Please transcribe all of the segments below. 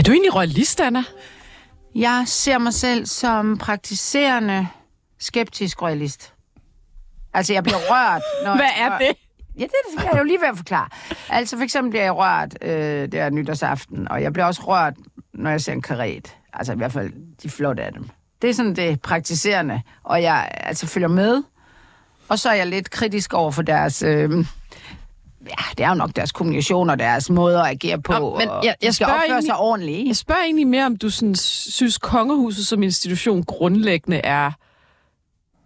Er du egentlig royalist, Anna? Jeg ser mig selv som praktiserende skeptisk royalist. Altså, jeg bliver rørt. Når, Hvad er det? Ja, det skal jeg jo lige ved at forklare. Altså, for eksempel bliver jeg rørt øh, der nytårsaften, og jeg bliver også rørt, når jeg ser en karet. Altså, i hvert fald de flotte af dem. Det er sådan det praktiserende, og jeg altså følger med. Og så er jeg lidt kritisk over for deres... Øh, ja, det er jo nok deres kommunikation og deres måde at agere på. Nå, men jeg- jeg skal spørger opføre egentlig- sig ordentligt. Jeg spørger egentlig mere, om du sådan synes, kongehuset som institution grundlæggende er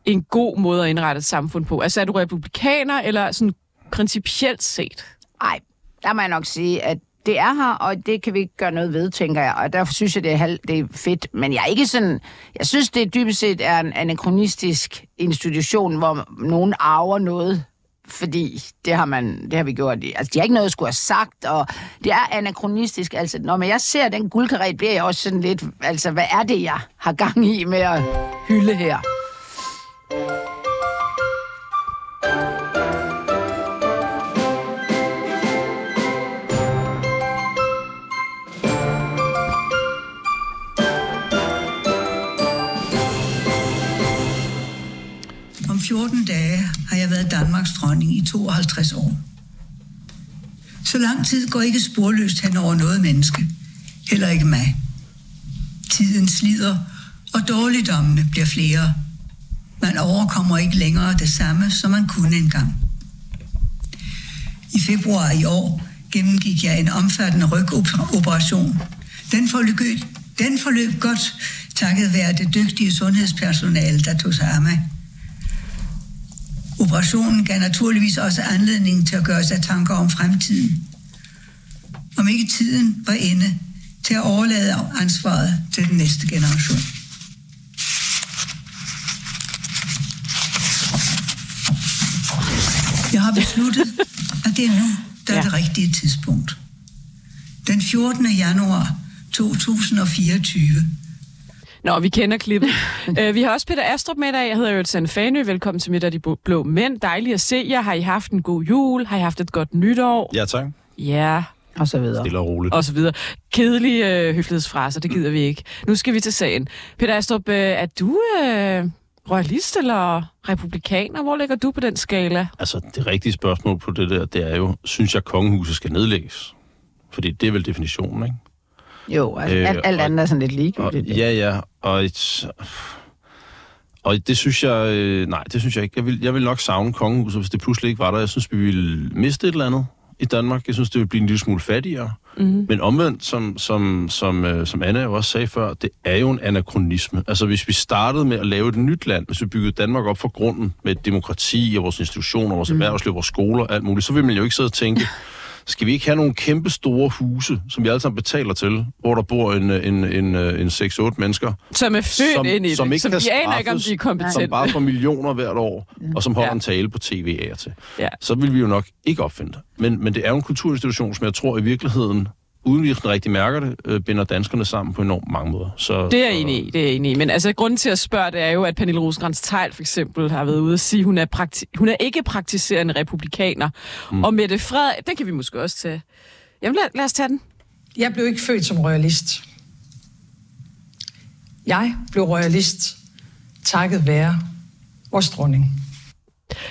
en god måde at indrette et samfund på. Altså, er du republikaner, eller sådan principielt set? Nej, der må jeg nok sige, at det er her, og det kan vi ikke gøre noget ved, tænker jeg. Og derfor synes jeg, det er, halv, det er fedt. Men jeg er ikke sådan... Jeg synes, det dybest set er en anachronistisk institution, hvor nogen arver noget fordi det har, man, det har vi gjort. Altså, de har ikke noget at skulle have sagt, og det er anachronistisk. Altså, når jeg ser den guldkaret, bliver jeg også sådan lidt, altså, hvad er det, jeg har gang i med at hylde her? Været Danmarks dronning i 52 år. Så lang tid går ikke sporløst hen over noget menneske. Heller ikke mig. Tiden slider, og dårligdommene bliver flere. Man overkommer ikke længere det samme, som man kunne engang. I februar i år gennemgik jeg en omfattende rygoperation. Den forløb, den forløb godt, takket være det dygtige sundhedspersonale, der tog sig af mig. Operationen gav naturligvis også anledning til at gøre sig tanker om fremtiden. Om ikke tiden var inde til at overlade ansvaret til den næste generation. Jeg har besluttet, at det er nu, der er Ja. det rigtige tidspunkt. Den 14. januar 2024 Nå, vi kender klippet. uh, vi har også Peter Astrup med i dag. Jeg hedder jo Sanne Fanø. Velkommen til Midt af de Blå- Blå Mænd. Dejligt at se jer. Har I haft en god jul? Har I haft et godt nytår? Ja, tak. Ja, Og så videre. Stille og roligt. og så videre. Kedelige øh, høflighedsfraser, det gider vi ikke. Nu skal vi til sagen. Peter Astrup, øh, er du øh, royalist eller republikaner? Hvor ligger du på den skala? Altså, det rigtige spørgsmål på det der, det er jo, synes jeg, kongehuset skal nedlægges? Fordi det er vel definitionen, ikke? Jo, altså, Øh, alt, alt og- andet er sådan lidt Og, ligegyldigt. ja, ja, og, et, og det synes jeg, øh, nej, det synes jeg ikke. Jeg vil, jeg vil nok savne kongehuset, hvis det pludselig ikke var der. Jeg synes, vi ville miste et eller andet i Danmark. Jeg synes, det ville blive en lille smule fattigere. Mm-hmm. Men omvendt, som, som, som, øh, som Anna jo også sagde før, det er jo en anachronisme. Altså, hvis vi startede med at lave et nyt land, hvis vi byggede Danmark op fra grunden med et demokrati og vores institutioner, vores mm. erhvervsliv, vores skoler, alt muligt, så vil man jo ikke sidde og tænke, skal vi ikke have nogle kæmpe store huse, som vi alle sammen betaler til, hvor der bor en, en, en, en, en 6-8 mennesker, Som er født som, ind i som det. ikke som kan de aner ikke, om de er kompetente. som bare får millioner hvert år, og som holder Ja. en tale på tv af til. Ja. Så vil vi jo nok ikke opfinde det. Men, men det er jo en kulturinstitution, som jeg tror i virkeligheden, uden vi sådan rigtig mærker det, øh, binder danskerne sammen på enormt mange måder. Så, Det er jeg enig i, det er jeg enig i. Men altså, grunden til at spørge, det er jo, at Pernille rosenkrantz teil for eksempel har været ude at sige, at hun er, prakti- hun er ikke praktiserende republikaner. Mm. Og Mette Frederik, det kan vi måske også tage. Jamen, lad, lad os tage den. Jeg blev ikke født som royalist. Jeg blev royalist takket være vores dronning.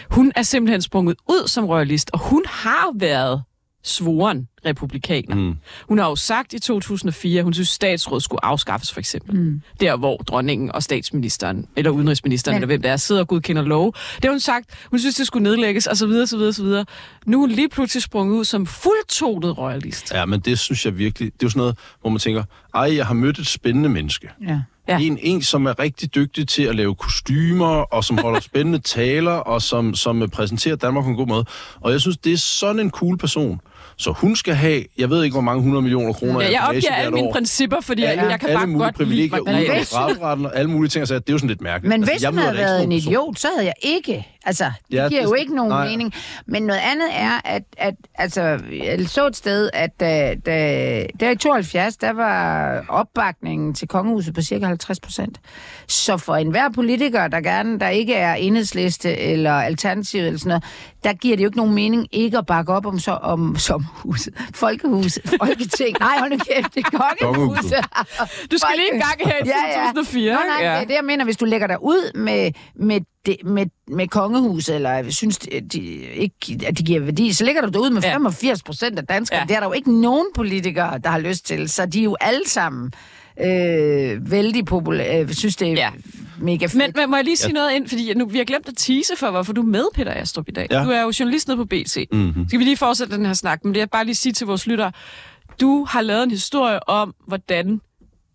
Hun er simpelthen sprunget ud som royalist, og hun har været svoren republikaner. Mm. Hun har jo sagt i 2004, at hun synes, at statsrådet skulle afskaffes, for eksempel. Mm. Der, hvor dronningen og statsministeren, eller udenrigsministeren, Men- eller hvem det er, sidder og godkender love. Det har hun sagt. Hun synes, det skulle nedlægges, og så videre, så videre, så videre. Nu er hun lige pludselig sprunget ud som fuldtonet royalist. Ja, men det synes jeg virkelig, det er jo sådan noget, hvor man tænker, ej, jeg har mødt et spændende menneske. Ja. Ja. En, en, som er rigtig dygtig til at lave kostymer, og som holder spændende taler, og som, som præsenterer Danmark på en god måde. Og jeg synes, det er sådan en cool person. Så hun skal have, jeg ved ikke, hvor mange 100 millioner kroner Ja, jeg opgiver alle mine år. principper, fordi alle, jeg kan alle bare mulige godt lide privilegier, og alle mulige ting. Altså, det er jo sådan lidt mærkeligt. Men altså, hvis jeg hun havde været en person. idiot, så havde jeg ikke. Altså, det Ja, giver det- jo ikke nogen nej. mening. Men noget andet er, at, at altså, jeg så et sted, at da, da, der i 72, der var opbakningen til kongehuset på cirka 50 procent. Så for enhver politiker, der gerne, der ikke er enhedsliste eller alternativ eller sådan noget, der giver det jo ikke nogen mening ikke at bakke op om så, om så sommerhuset, folkehuset, folketing. Nej, hold nu kæft, det er kongehuset. Du skal lige i gang her i 2004. Nå, nej, ja. det er det, jeg mener, hvis du lægger dig ud med, med, det, med, med kongehuset, eller synes, de, de, ikke, at de giver værdi, så ligger du dig ud med Ja. 85 procent af danskere. Ja. Det er der jo ikke nogen politikere, der har lyst til, så de er jo alle sammen øh, vældig populære. Øh, synes, det er Ja. Ja. mega fedt. Men, men må jeg lige sige noget ind, fordi nu, vi har glemt at tease for, hvorfor du er med, Peter Astrup, i dag. Ja. Du er jo journalist nede på BT. Mm-hmm. Skal vi lige fortsætte den her snak, men det er bare lige sige til vores lyttere, du har lavet en historie om, hvordan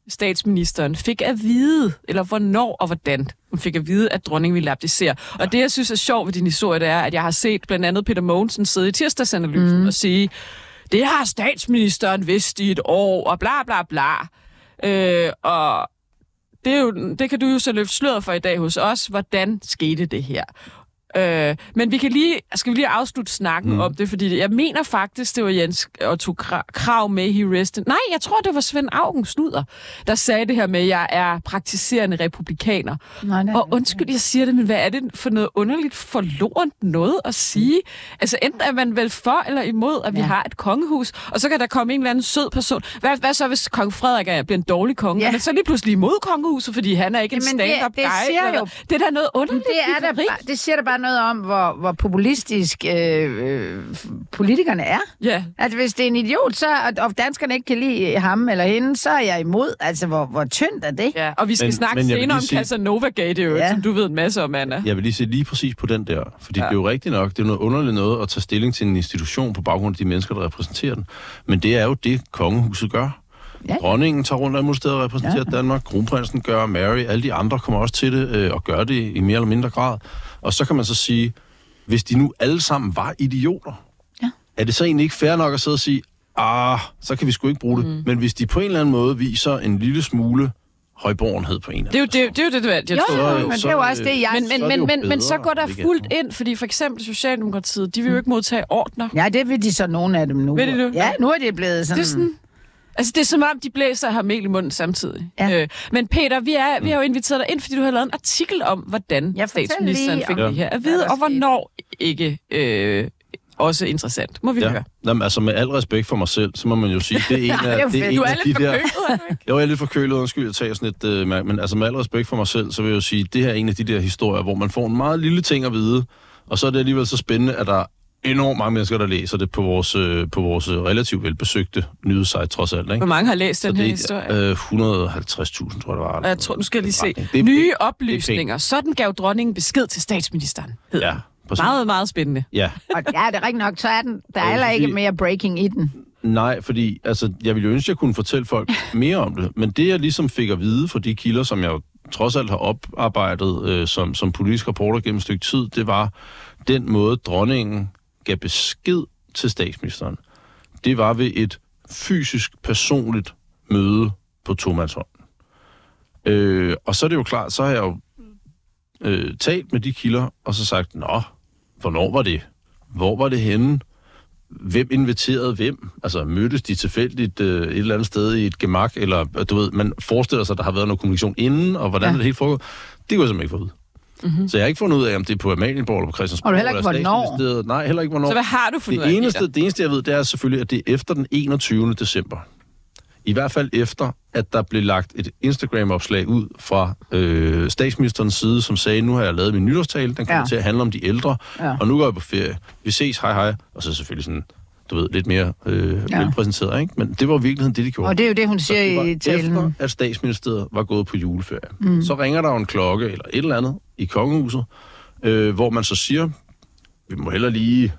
statsministeren fik at vide, eller hvornår og hvordan hun fik at vide, at dronningen ville abdicere. Ja. Og det, jeg synes er sjovt ved din historie, det er, at jeg har set blandt andet Peter Mogensen sidde i tirsdagsanalysen mm. og sige, det har statsministeren vidst i et år, og bla bla bla. Øh, og det, er jo, det kan du jo så løfte sløret for i dag hos os. Hvordan skete det her? Øh, men vi kan lige, skal vi lige afslutte snakken mm. om det, fordi jeg mener faktisk, det var Jens Otto Kra- Krav med he rested. Nej, jeg tror, det var Svend Augen Snuder, der sagde det her med, at jeg er praktiserende republikaner. Nej, nej, Og undskyld, jeg siger det, men hvad er det for noget underligt forlorent noget at sige? Altså enten er man vel for eller imod, at vi Ja. har et kongehus, og så kan der komme en eller anden sød person. Hvad, hvad så, hvis kong Frederik er, bliver en dårlig konge? Ja. Er man så lige pludselig imod kongehuset, fordi han er ikke en Jamen, det- stand-up det guy? siger jo-? Det er da noget underligt det, er da, det siger da bare noget om, hvor, hvor populistisk øh, øh, politikerne er. Ja, At hvis det er en idiot, så, og- og danskerne ikke kan lide ham eller hende, så er jeg imod. Altså, hvor, hvor tyndt er det? ja, og vi skal Men- snakke men senere om sige- Casanova-gate, jo, Ja. som du ved en masse om, Anna. Jeg vil lige se lige præcis på den der, fordi ja. det er jo rigtigt nok, det er noget underligt noget at tage stilling til en institution på baggrund af de mennesker, der repræsenterer den. Men det er jo det, kongehuset gør. Ja. Dronningen tager rundt af steder og repræsenterer ja. Danmark, kronprinsen gør, Mary, alle de andre kommer også til det, øh, og gør det i mere eller mindre grad. Og så kan man så sige, hvis de nu alle sammen var idioter, Ja. er det så egentlig ikke fair nok at sidde og sige, ah, så kan vi sgu ikke bruge det. Mm. Men hvis de på en eller anden måde viser en lille smule højborgenhed på en eller Det er jo anden det, det, er jo det, det, jeg Jo, tror. jo, jo, men det så, er jo også det, jeg... Men, så men, det men, men, men så går der fuldt ind, fordi for eksempel Socialdemokratiet, de vil jo ikke modtage ordner. Ja, det vil de så nogle af dem nu. Vil de nu? Ja, nu er det blevet sådan... Det er sådan, altså det er som om, de blæser og har mel i munden samtidig. Ja. Øh, men Peter, vi, er, vi har jo inviteret dig ind, fordi du har lavet en artikel om, hvordan Ja, fortæl statsministeren fik det her at vide, og hvornår ikke øh, også interessant. Må vi Ja. høre. Jamen, altså med al respekt for mig selv, så må man jo sige, det er en af, det er jo det er en Du er af de der... er? Jo, jeg er lidt forkølet, undskyld, jeg tager sådan et øh, mærke, men altså med al respekt for mig selv, så vil jeg jo sige, det her er en af de der historier, hvor man får en meget lille ting at vide, og så er det alligevel så spændende, at der er enormt mange mennesker, der læser det på vores, øh, på vores øh, relativt velbesøgte nyhedssite, trods alt. Ikke? Hvor mange har læst den her det historie? er, øh, 150.000, tror jeg, det var. Jeg tror, nu skal jeg lige se. Det er Nye oplysninger. Sådan gav dronningen besked til statsministeren. Ja, præcis. Meget, meget spændende. Ja, Og ja, det er rigtigt nok, så er den, der er heller ikke mere breaking i den. Nej, fordi altså, jeg ville jo ønske, at jeg kunne fortælle folk mere om det. Men det, jeg ligesom fik at vide fra de kilder, som jeg jo trods alt har oparbejdet øh, som, som politisk reporter gennem et stykke tid, det var den måde, dronningen gav besked til statsministeren. Det var ved et fysisk, personligt møde på tomandshånd. Øh, og så er det jo klart, så har jeg jo øh, talt med de kilder, og så sagt, nå, hvornår var det? Hvor var det henne? hvem inviterede hvem? Altså, mødtes de tilfældigt øh, et eller andet sted i et gemak, eller du ved, man forestiller sig, at der har været noget kommunikation inden, og hvordan Ja. det helt foregået? Det kunne jeg simpelthen ikke få ud. Mm-hmm. Så jeg har ikke fundet ud af, om det er på Amalienborg eller på Christiansborg. Og du heller ikke, hvornår? Nej, heller ikke hvornår. Så hvad har du fundet ud af, det eneste, Peter? det eneste, jeg ved, det er selvfølgelig, at det er efter den 21. december. I hvert fald efter, at der blev lagt et Instagram-opslag ud fra øh, statsministerens side, som sagde, nu har jeg lavet min nytårstale, den kommer Ja. til at handle om de ældre, ja. og nu går jeg på ferie. Vi ses, hej hej. Og så selvfølgelig sådan, du ved, lidt mere øh, Ja. velpræsenteret, ikke? Men det var i virkeligheden det, de gjorde. Og det er jo det, hun siger det i talen. efter, at statsministeriet var gået på juleferie. Mm. Så ringer der jo en klokke eller et eller andet i kongehuset, øh, hvor man så siger, vi må heller lige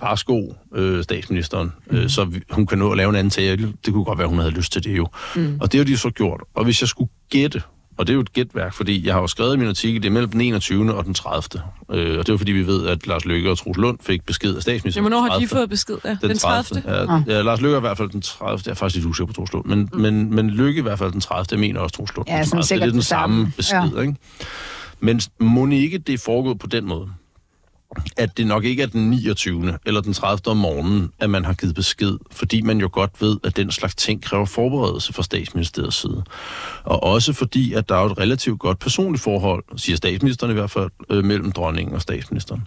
varsko øh, statsministeren, mm. øh, så vi, hun kan nå at lave en anden tale. Det kunne godt være, hun havde lyst til det jo. Mm. Og det har de så gjort. Og hvis jeg skulle gætte, og det er jo et gætværk, fordi jeg har jo skrevet i min artikel, det er mellem den 21. og den 30. Øh, og det var fordi, vi ved, at Lars Løkke og Troels Lund fik besked af statsministeren. Ja, hvornår den har de 30.. fået besked? Ja, den 30. Ja, ja, Lars Løkke er i hvert fald den 30. Jeg er faktisk lidt usikker på Troels Lund, men, mm. men, men Lykke i hvert fald den 30. Jeg mener også Troels Lund. Ja, den sådan 30.. sikkert det er den samme. samme besked, ja. ikke? Men må ikke det er foregået på den måde, at det nok ikke er den 29. eller den 30. om morgenen, at man har givet besked, fordi man jo godt ved, at den slags ting kræver forberedelse fra statsministeriets side. Og også fordi, at der er et relativt godt personligt forhold, siger statsministeren i hvert fald, øh, mellem dronningen og statsministeren.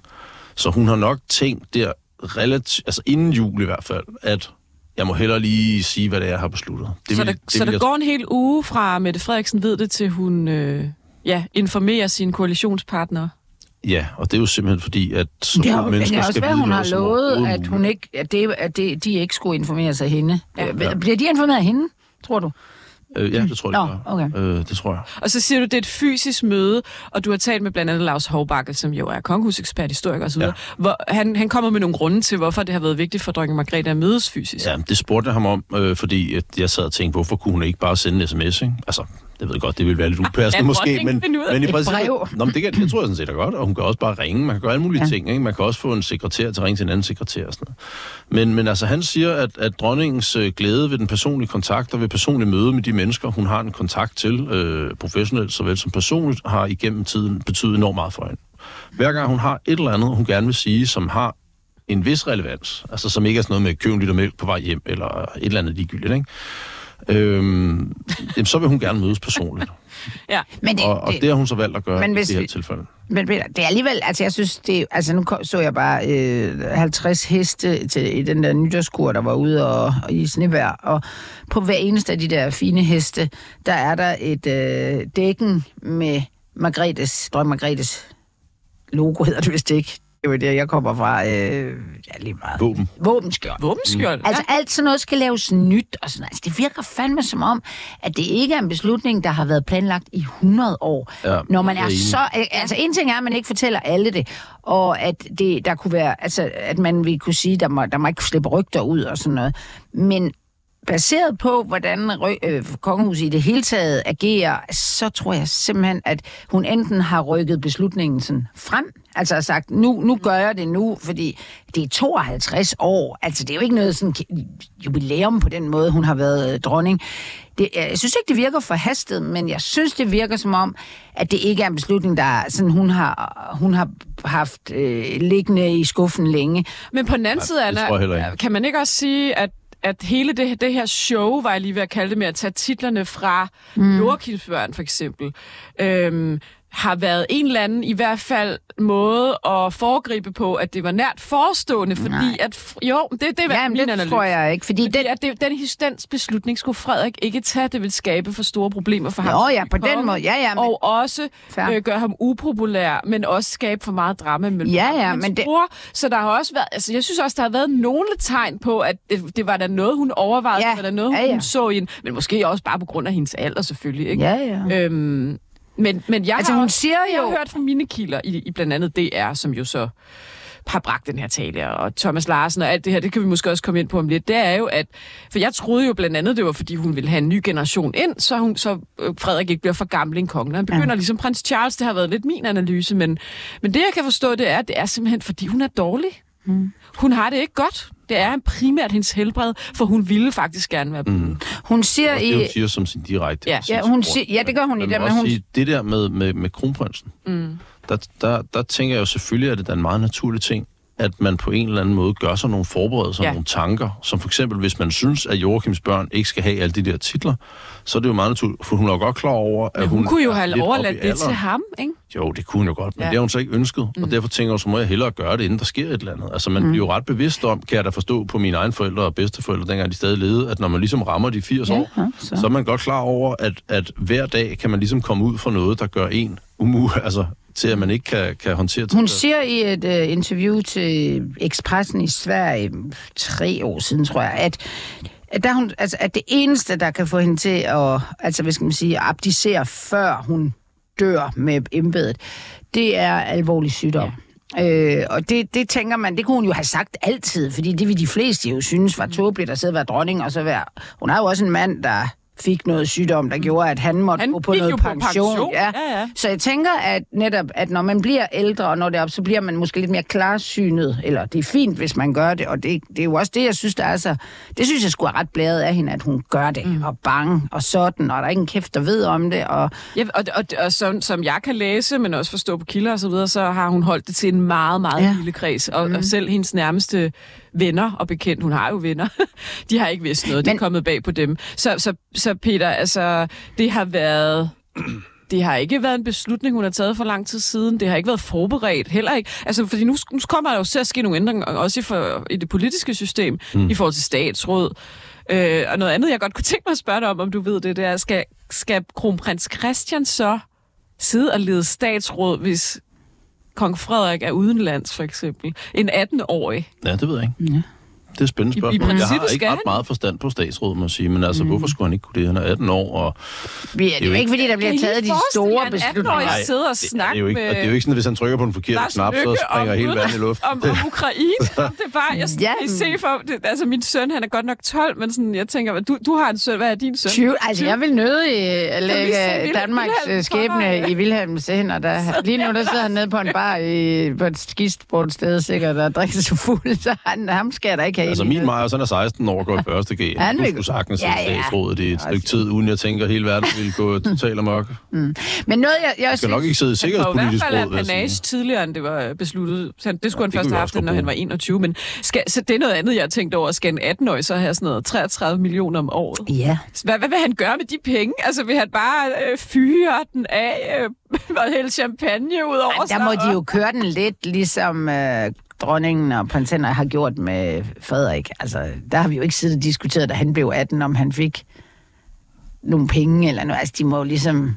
Så hun har nok tænkt der relativt, altså inden jul i hvert fald, at jeg må hellere lige sige, hvad det er, jeg har besluttet. Det så vil- der, det så vil der jeg- går en hel uge fra Mette Frederiksen ved det, til hun øh, ja, informerer sine koalitionspartnere. Ja, og det er jo simpelthen fordi, at så Det, har, det mennesker skal være, vide hun har noget, lovet, at, hun ikke, at, det, at det, de ikke skulle informere sig af hende. Ja. Ja. Bliver de informeret af hende, tror du? Øh, ja, det tror jeg, det okay. øh, det tror jeg. Og så siger du, det er et fysisk møde, og du har talt med blandt andet Lars Hovbakke, som jo er kongehusekspert, historiker osv. Ja. Ja. Hvor han, han kommer med nogle grunde til, hvorfor det har været vigtigt for dronning Margrethe at mødes fysisk. Ja, det spurgte jeg ham om, øh, fordi at jeg sad og tænkte, hvorfor kunne hun ikke bare sende en sms, ikke? Altså, det ved jeg godt, det ville være lidt upassende Kan måske, men, men i Et princippet... brev? Nå, men det, kan, det tror jeg sådan set er godt, og hun kan også bare ringe. Man kan gøre alle mulige Ja. ja. ting, ikke? Man kan også få en sekretær til at ringe til en anden sekretær og sådan noget. Men, men altså, han siger, at, at dronningens øh, glæde ved den personlige kontakt og ved personlig møde med de mennesker, hun har en kontakt til, øh, professionelt såvel som personligt, har igennem tiden betydet enormt meget for hende. Hver gang hun har et eller andet, hun gerne vil sige, som har en vis relevans, altså som ikke er sådan noget med køb en liter mælk på vej hjem, eller et eller andet ligegyldigt, ikke? Øhm, jamen, så vil hun gerne mødes personligt. Ja. Men det, Og, og det har hun så valgt at gøre Men i hvis det her tilfælde. Men Peter, det er alligevel, altså jeg synes, det, altså nu så jeg bare øh, 50 heste til, i den der nytårskur, der var ude og, og i snevejr, og på hver eneste af de der fine heste, der er der et øh, dækken med Margrethes, dronning Margrethes logo, hedder det vist ikke. Det var det, jeg kommer fra, øh, ja, lige meget. Våben. Våbenskjold. Våbenskjold. Altså alt sådan noget skal laves nyt og sådan noget. Altså, det virker fandme som om, at det ikke er en beslutning, der har været planlagt i 100 år. Ja, Når man er er så... Altså en ting er, at man ikke fortæller alle det, og at det, der kunne være... Altså at man vil kunne sige, der må, der må ikke slippe rygter ud og sådan noget. Men baseret på, hvordan øh, kongehuset i det hele taget agerer, så tror jeg simpelthen, at hun enten har rykket beslutningen sådan frem, altså har sagt, nu, nu gør jeg det nu, fordi det er 52 år. Altså, det er jo ikke noget sådan jubilæum på den måde, hun har været øh, dronning. Det, jeg synes ikke, det virker forhastet, men jeg synes, det virker som om, at det ikke er en beslutning, der er sådan, hun har, hun har haft øh, liggende i skuffen længe. Men på den anden side, Anna, kan man ikke også sige, at at hele det, det her show, var jeg lige ved at kalde det, med at tage titlerne fra mm. Joachimsbørn for eksempel, øhm, har været en eller anden, i hvert fald, måde at foregribe på, at det var nært forestående, fordi Nej. at... Jo, det, det er Ja, min det analyse. tror jeg ikke, fordi Fordi den, at det, den his- beslutning skulle Frederik ikke tage. Det vil skabe for store problemer for ham. Nå som ja, på den måde. Ja, ja, men- Og også Fair. øh, gøre ham upopulær, men også skabe for meget drama mellem Ja, ja, men det- bror. Så der har også været... Altså, jeg synes også, der har været nogle tegn på, at det, det var der noget, hun overvejede. Ja, Det var noget, ja, hun ja. så i en... Men måske også bare på grund af hendes alder, selvfølgelig. Ikke? Ja, ja. Øhm, men, men jeg Altså, har, hun også- siger jeg jo- har hørt fra mine kilder i, i blandt andet DR, som jo så har bragt den her tale, og Thomas Larsen og alt det her, det kan vi måske også komme ind på om lidt, det er jo, at, for jeg troede jo blandt andet, det var, fordi hun ville have en ny generation ind, så, hun, så øh, Frederik ikke bliver for gammel en konge. Han begynder ja. ligesom prins Charles, det har været lidt min analyse, men, men det jeg kan forstå, det er, at det er simpelthen, fordi hun er dårlig. Mm. Hun har det ikke godt. Det er primært hendes helbred, for hun ville faktisk gerne være mm. Hun siger Og det hun i... siger som sin direkte. Ja. Ja, hun siger, ja, det gør hun i Men det, man men hun... sige, det der med, med, med kronprinsen, mm. der, der, der tænker jeg jo selvfølgelig, at det er en meget naturlig ting, at man på en eller anden måde gør sig nogle forberedelser, Ja. nogle tanker, som for eksempel, hvis man synes, at Joachims børn ikke skal have alle de der titler, så er det jo meget naturligt, for hun er jo godt klar over, at Men hun, hun kunne jo have overladt det til alderen. ham, ikke? Jo, det kunne hun jo godt, men Ja. det har hun så ikke ønsket, mm. og derfor tænker hun, så må jeg hellere gøre det, inden der sker et eller andet. Altså man mm. bliver jo ret bevidst om, kan jeg da forstå på mine egne forældre og bedsteforældre, dengang de stadig levede, at når man ligesom rammer de 80 Ja, år, så. så. er man godt klar over, at, at hver dag kan man ligesom komme ud for noget, der gør en umulig, altså til at man ikke kan, kan håndtere Hun det. siger i et uh, interview til Expressen i Sverige tre år siden, tror jeg, at, at, der hun, altså, at det eneste, der kan få hende til at, altså, hvad skal man sige, abdicere, før hun dør med embedet, det er alvorlig sygdom. Ja. Øh, og det, det tænker man, det kunne hun jo have sagt altid, fordi det vil de fleste jo synes var tåbeligt at sidde og være dronning, og så være... Hun er jo også en mand, der fik noget sygdom, der gjorde, at han måtte Han gå på noget jo på pension. pension. Ja. Ja, ja. Så jeg tænker, at netop, at når man bliver ældre og når det er op, så bliver man måske lidt mere klarsynet, eller det er fint, hvis man gør det, og det, det er jo også det, jeg synes, der er så... Det synes jeg skulle er ret blæret af hende, at hun gør det, mm. og bange, og sådan, og der er ingen kæft, der ved om det, og Ja, og, og, og som, som jeg kan læse, men også forstå på kilder og så videre, så har hun holdt det til en meget, meget ja. lille kreds. Og, mm. og selv hendes nærmeste venner og bekendt, hun har jo venner, de har ikke vidst noget. Det Men- er kommet bag på dem. Så, så, så Peter, altså, det har været det har ikke været en beslutning, hun har taget for lang tid siden. Det har ikke været forberedt, heller ikke. Altså, fordi nu, nu kommer der jo til at ske nogle ændringer, også i, for, i det politiske system, mm. i forhold til statsråd. Øh, og noget andet, jeg godt kunne tænke mig at spørge dig om, om du ved det, det er, skal, skal kronprins Christian så sidde og lede statsråd, hvis kong Frederik er udenlands, for eksempel? En 18-årig. Ja, det ved jeg ikke. Ja. Det er et spændende I- i spørgsmål. jeg har princippet ikke ret han. meget forstand på statsråd, må jeg sige, men altså, mm. hvorfor skulle han ikke kunne det? Han er 18 år, og Vi, det er jo ikke, fordi der bliver I taget de store jer en 18-årig beslutninger. Nej, sidde og det er jo ikke, det er jo ikke sådan, at hvis han trykker på den forkerte Lars knap, så springer hele verden i luften. Om, om Ukraine. Det bare, jeg, Ja. ja. I se for, det, altså min søn, han er godt nok 12, men sådan, jeg tænker, du, du har en søn, hvad er din søn? 20, altså, jeg vil nødig øh, se lægge Wilhelm- Danmarks øh, skæbne i Wilhelms hænder. Der, lige nu der sidder han nede på en bar i, på et skistbrudt sted sikkert og drikker sig fuld, så han, ham skal jeg da ikke have Altså min. Maja, han er 16 år og går i første G. Han Du vil- skulle sagtens Ja, ja, statsrådet i et stykke tid, uden jeg tænker, at hele verden ville gå totalt amok. Men noget, jeg, jeg Jeg skal nok ikke sidde i Han var i hvert sikkerhedspolitisk fald råd, panage tidligere, end det var besluttet. Så det skulle Ja, han det først have haft, når han var 21. Men skal, så det er noget andet, jeg har tænkt over. Skal en 18-årig så have sådan noget 33 millioner om året? Ja. Hvad, hvad vil han gøre med de penge? Altså, vil han bare øh, fyre den af øh, og hælde champagne ud over Ej, der må de jo køre den lidt, ligesom øh, dronningen og prins Henrik har gjort med Frederik. Altså, der har vi jo ikke siddet og diskuteret, da han blev 18, om han fik nogle penge eller noget. Altså, de må jo ligesom...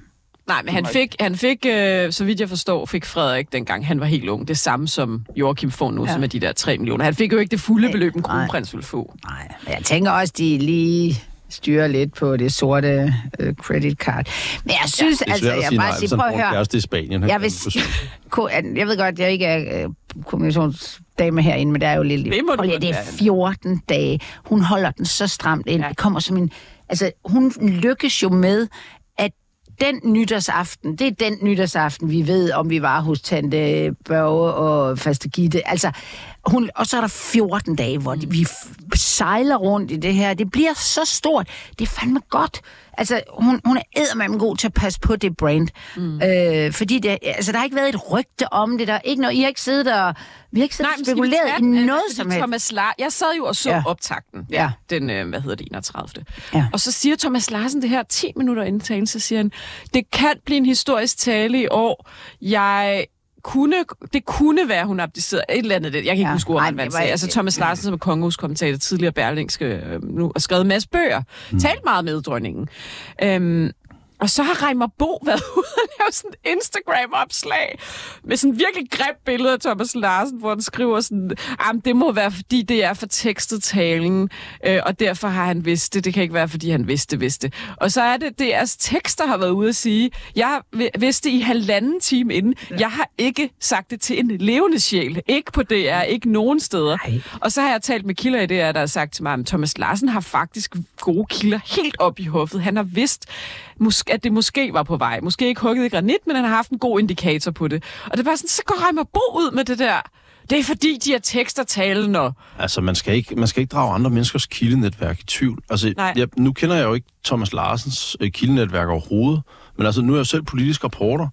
Nej, men han fik, han fik øh, så vidt jeg forstår, fik Frederik, dengang han var helt ung, det samme som Joachim får nu, ja. Ja. som er de der 3 millioner. Han fik jo ikke det fulde Nej, beløb, en kronprins ville få. Nej, men jeg tænker også, de lige styrer lidt på det sorte øh, credit card. Men jeg synes, Det er altså, jeg bare sige, prøv at høre. kæreste i Spanien. Jeg, vil, jeg ved godt, jeg ikke er øh, kommunikationsdame herinde, men der er jo lidt... Det må lige, det er være. 14 dage. Hun holder den så stramt ind. Ja. Det kommer som en... Altså, hun lykkes jo med, at den nytårsaften, det er den nytårsaften, vi ved, om vi var hos Tante Børge og Faste Gitte. Altså, hun, og så er der 14 dage, hvor de, vi f- sejler rundt i det her. Det bliver så stort. Det er fandme godt. Altså, hun, hun er eddermame god til at passe på det brand. Mm. Øh, fordi det, altså, der har ikke været et rygte om det. Der er ikke noget, I har ikke siddet og, vi har ikke siddet og vi spekuleret tage i øh, noget fordi som helst. Thomas Lar- jeg sad jo og så ja. optakten, Ja. den, øh, hvad hedder det, 31. Ja. Og så siger Thomas Larsen det her 10 minutter inden talen, så siger han, det kan blive en historisk tale i år. Jeg kunne, det kunne være, hun abdicerede et eller andet. Jeg kan ikke Ja. huske, Ej, ordret, det hvad han var sagde. Altså Thomas Larsen, som er kongehuskommentator, tidligere Berlingske, øh, nu har skrevet en masse bøger. Mm. Talt meget med dronningen. Øhm, og så har Reimer Bo været ude og lave sådan et Instagram-opslag med sådan en virkelig grimt billede af Thomas Larsen, hvor han skriver sådan, at det må være, fordi det er for tekstet talen, øh, og derfor har han vidst det. Det kan ikke være, fordi han vidste, vidste. Og så er det, DR's tekster har været ude at sige, jeg vi- vidste i halvanden time inden, jeg har ikke sagt det til en levende sjæl. Ikke på DR, ikke nogen steder. Ej. Og så har jeg talt med kilder i DR, der har sagt til mig, at Thomas Larsen har faktisk gode kilder helt op i hoffet. Han har vidst, måske, at det måske var på vej. Måske ikke hugget i granit, men han har haft en god indikator på det. Og det er bare sådan, så går Reimer Bo ud med det der. Det er fordi, de har tekster talen og... Altså, man skal, ikke, man skal ikke drage andre menneskers kildenetværk i tvivl. Altså, Nej. jeg, nu kender jeg jo ikke Thomas Larsens øh, kildenetværk overhovedet, men altså, nu er jeg selv politisk reporter,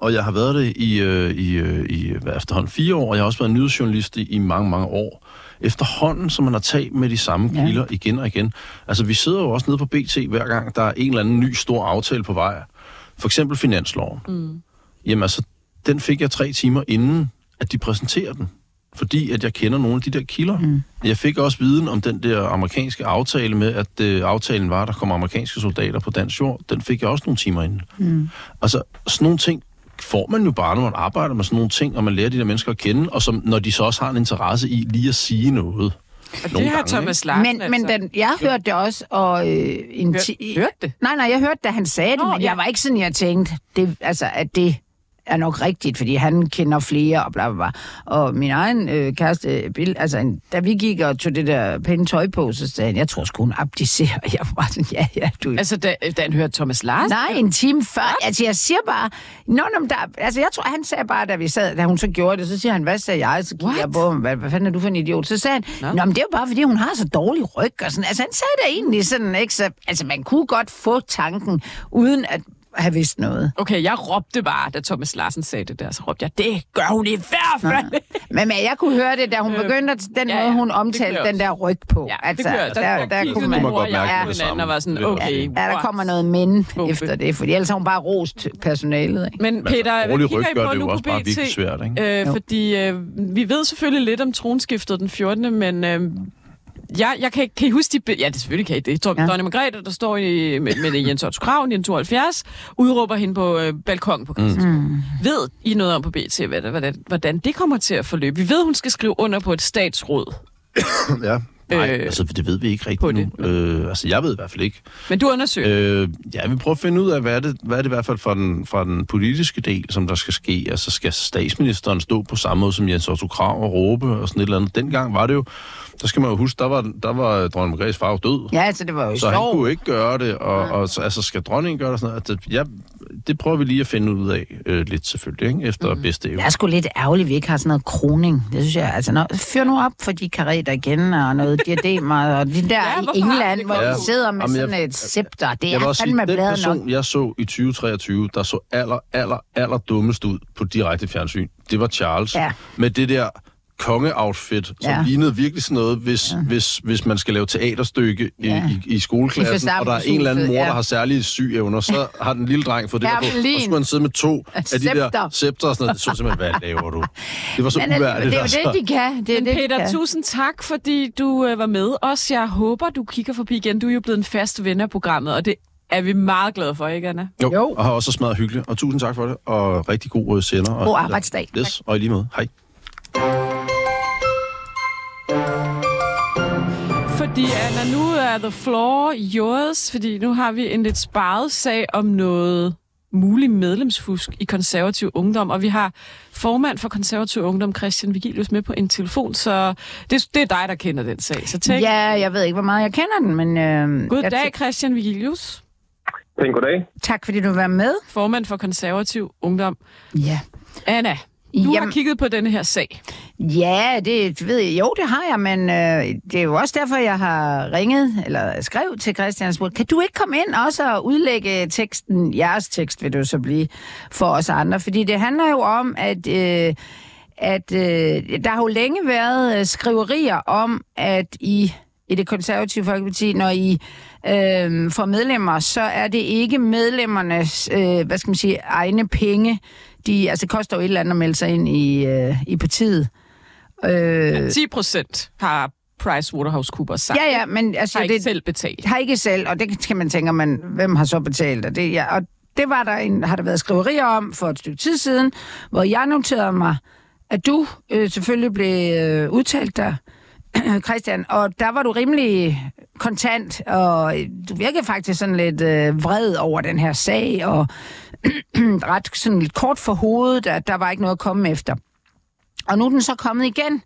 og jeg har været det i, øh, i, øh, i efterhånden fire år, og jeg har også været nyhedsjournalist i, i mange, mange år. Efterhånden, som man har talt med de samme Ja. kilder igen og igen. Altså, vi sidder jo også nede på BT hver gang, der er en eller anden ny stor aftale på vej. For eksempel finansloven. Mm. Jamen altså, den fik jeg tre timer inden, at de præsenterer den. Fordi at jeg kender nogle af de der kilder. Mm. Jeg fik også viden om den der amerikanske aftale med, at øh, aftalen var, at der kommer amerikanske soldater på dansk jord. Den fik jeg også nogle timer inden. Mm. Altså, sådan nogle ting får man jo bare, når man arbejder med sådan nogle ting, og man lærer de der mennesker at kende, og som, når de så også har en interesse i lige at sige noget. Og Nogle det har gange, Thomas Larsen Men, men altså. den, jeg hørte det også, og øh, en Hør, ti- hørte det? Nej, nej, jeg hørte, da han sagde det, Nå, men ja. jeg var ikke sådan, jeg tænkte, det, altså, at det er nok rigtigt, fordi han kender flere og bla bla bla. Og min egen øh, kæreste, Bill, altså, en- da vi gik og tog det der pæne tøj på, så sagde han, jeg tror sgu, hun abdicerer. Jeg var bare sådan, ja, ja, du... Altså, da, da han hørte Thomas Larsen? Nej, en time før. Altså, jeg siger bare... Nå, men der, altså, jeg tror, han sagde bare, da vi sad, da hun så gjorde det, så siger han, hvad sagde jeg? Så jeg What? på ham, hvad, hvad fanden er du for en idiot? Så sagde han, Nå. nå, men det er jo bare, fordi hun har så dårlig ryg. Og sådan. Altså, han sagde det egentlig sådan, ikke? Så, altså, man kunne godt få tanken, uden at have vidst noget. Okay, jeg råbte bare, da Thomas Larsen sagde det der, så råbte jeg, det gør hun i hvert fald. Men, men jeg kunne høre det, da hun begyndte, at- den ja, måde, ja, hun det omtalte den der ryg på. Ja, altså, det gør, der, der, der, der kunne man man... godt mærke det hinanden og samme. var sådan, okay, Ja, der kommer noget men efter det, fordi ellers har hun bare rost personalet. Ikke? Men Peter, dårlig kigger ryg I gør på det jo også bare virkelig svært, ikke? Øh, fordi øh, vi ved selvfølgelig lidt om tronskiftet den 14. Men øh, jeg, jeg kan, ikke- kan I huske de... Ja, det selvfølgelig kan I det. Ja. Ja. Dronning Margrethe, der står i, med, med Jens Otto Krav, 1972, udråber hende på øh, balkongen på Christiansborg. Mm. Ved I noget om på BT, hvad, hvordan, hvordan det kommer til at forløbe? Vi ved, hun skal skrive under på et statsråd. Ja. Nej, Øh, altså det ved vi ikke rigtigt nu. Øh, altså jeg ved i hvert fald ikke. Men du undersøger. Øh, ja, vi prøver at finde ud af, hvad er det, hvad er det i hvert fald fra den, fra den politiske del, som der skal ske. Altså skal statsministeren stå på samme måde som Jens Otto Krav og råbe og sådan et eller andet. Dengang var det jo, der skal man jo huske, der var, der var dronning Margrethes far død. Ja, altså det var jo Så han sjovt. kunne ikke gøre det, og, og så, altså, skal dronningen gøre det og sådan noget? Altså, ja, det prøver vi lige at finde ud af øh, lidt selvfølgelig, ikke? efter mm. bedste evne. Jeg er sgu lidt ærgerlig, at vi ikke har sådan noget kroning. Det synes jeg, altså, når, fyr nu op for de karetter igen, og noget diademer, og de der Ja, i England, hvor det? de sidder med Jamen, jeg- sådan et scepter. Det Jeg er fandme den bladet person, nok. jeg så i 2023, der så aller, aller, aller dummest ud på direkte fjernsyn, det var Charles. Ja. Med det der konge-outfit, som Ja. lignede virkelig sådan noget, hvis, ja. hvis, hvis man skal lave teaterstykke i, Ja. i, i skoleklassen, I og der er en eller anden mor, ja. der har særlige sygeevner, så har den lille dreng fået det der på, og så Hermelin. skulle han sidde med to af de der Scepter. og sådan noget. Det så simpelthen, hvad laver du? Det var så Men, altså, uværdigt. det er jo altså. det, de kan. Det er Men det, de Peter, kan. tusind tak, fordi du øh, var med os. Jeg håber, du kigger forbi igen. Du er jo blevet en fast ven af programmet, og det er vi meget glade for, ikke Anna? Jo, Jo. og har også smadret hyggeligt. Og tusind tak for det, og rigtig god øh, sender. Og, God arbejdsdag. Yes, og i lige måde. Hej. Fordi Anna, nu er the floor yours, fordi nu har vi en lidt sparet sag om noget mulig medlemsfusk i konservativ ungdom, og vi har formand for konservativ ungdom, Christian Vigilius, med på en telefon, så det, det er dig, der kender den sag. Så tænk, Ja, jeg ved ikke, hvor meget jeg kender den, men... Øh, god jeg dag, tæ- Christian Vigilius, Pæn goddag. Tak, fordi du var med. formand for konservativ ungdom. Ja. Anna, du har Jamen- kigget på denne her sag. Ja, det ved jeg. Jo, det har jeg, men øh, det er jo også derfor, jeg har ringet, eller skrev til Christian spurgt, kan du ikke komme ind også og udlægge teksten, jeres tekst vil det jo så blive, for os andre? Fordi det handler jo om, at... Øh, at øh, der har jo længe været øh, skriverier om, at i, i det konservative folkeparti, når I øh, får medlemmer, så er det ikke medlemmernes, øh, hvad skal man sige, egne penge. De, altså, det koster jo et eller andet at melde sig ind i, øh, i partiet. Øh, 10 procent har PricewaterhouseCoopers sagt. ja, ja, men altså, har ikke det, selv betalt. har ikke selv, og det kan man tænke, man, hvem har så betalt? Og det, ja, og det var der en, har der været skriverier om for et stykke tid siden, hvor jeg noterede mig, at du øh, selvfølgelig blev øh, udtalt der, Christian, og der var du rimelig kontant, og du virkede faktisk sådan lidt øh, vred over den her sag, og ret sådan lidt kort for hovedet, at der var ikke noget at komme efter. Og nu er den så kommet igen,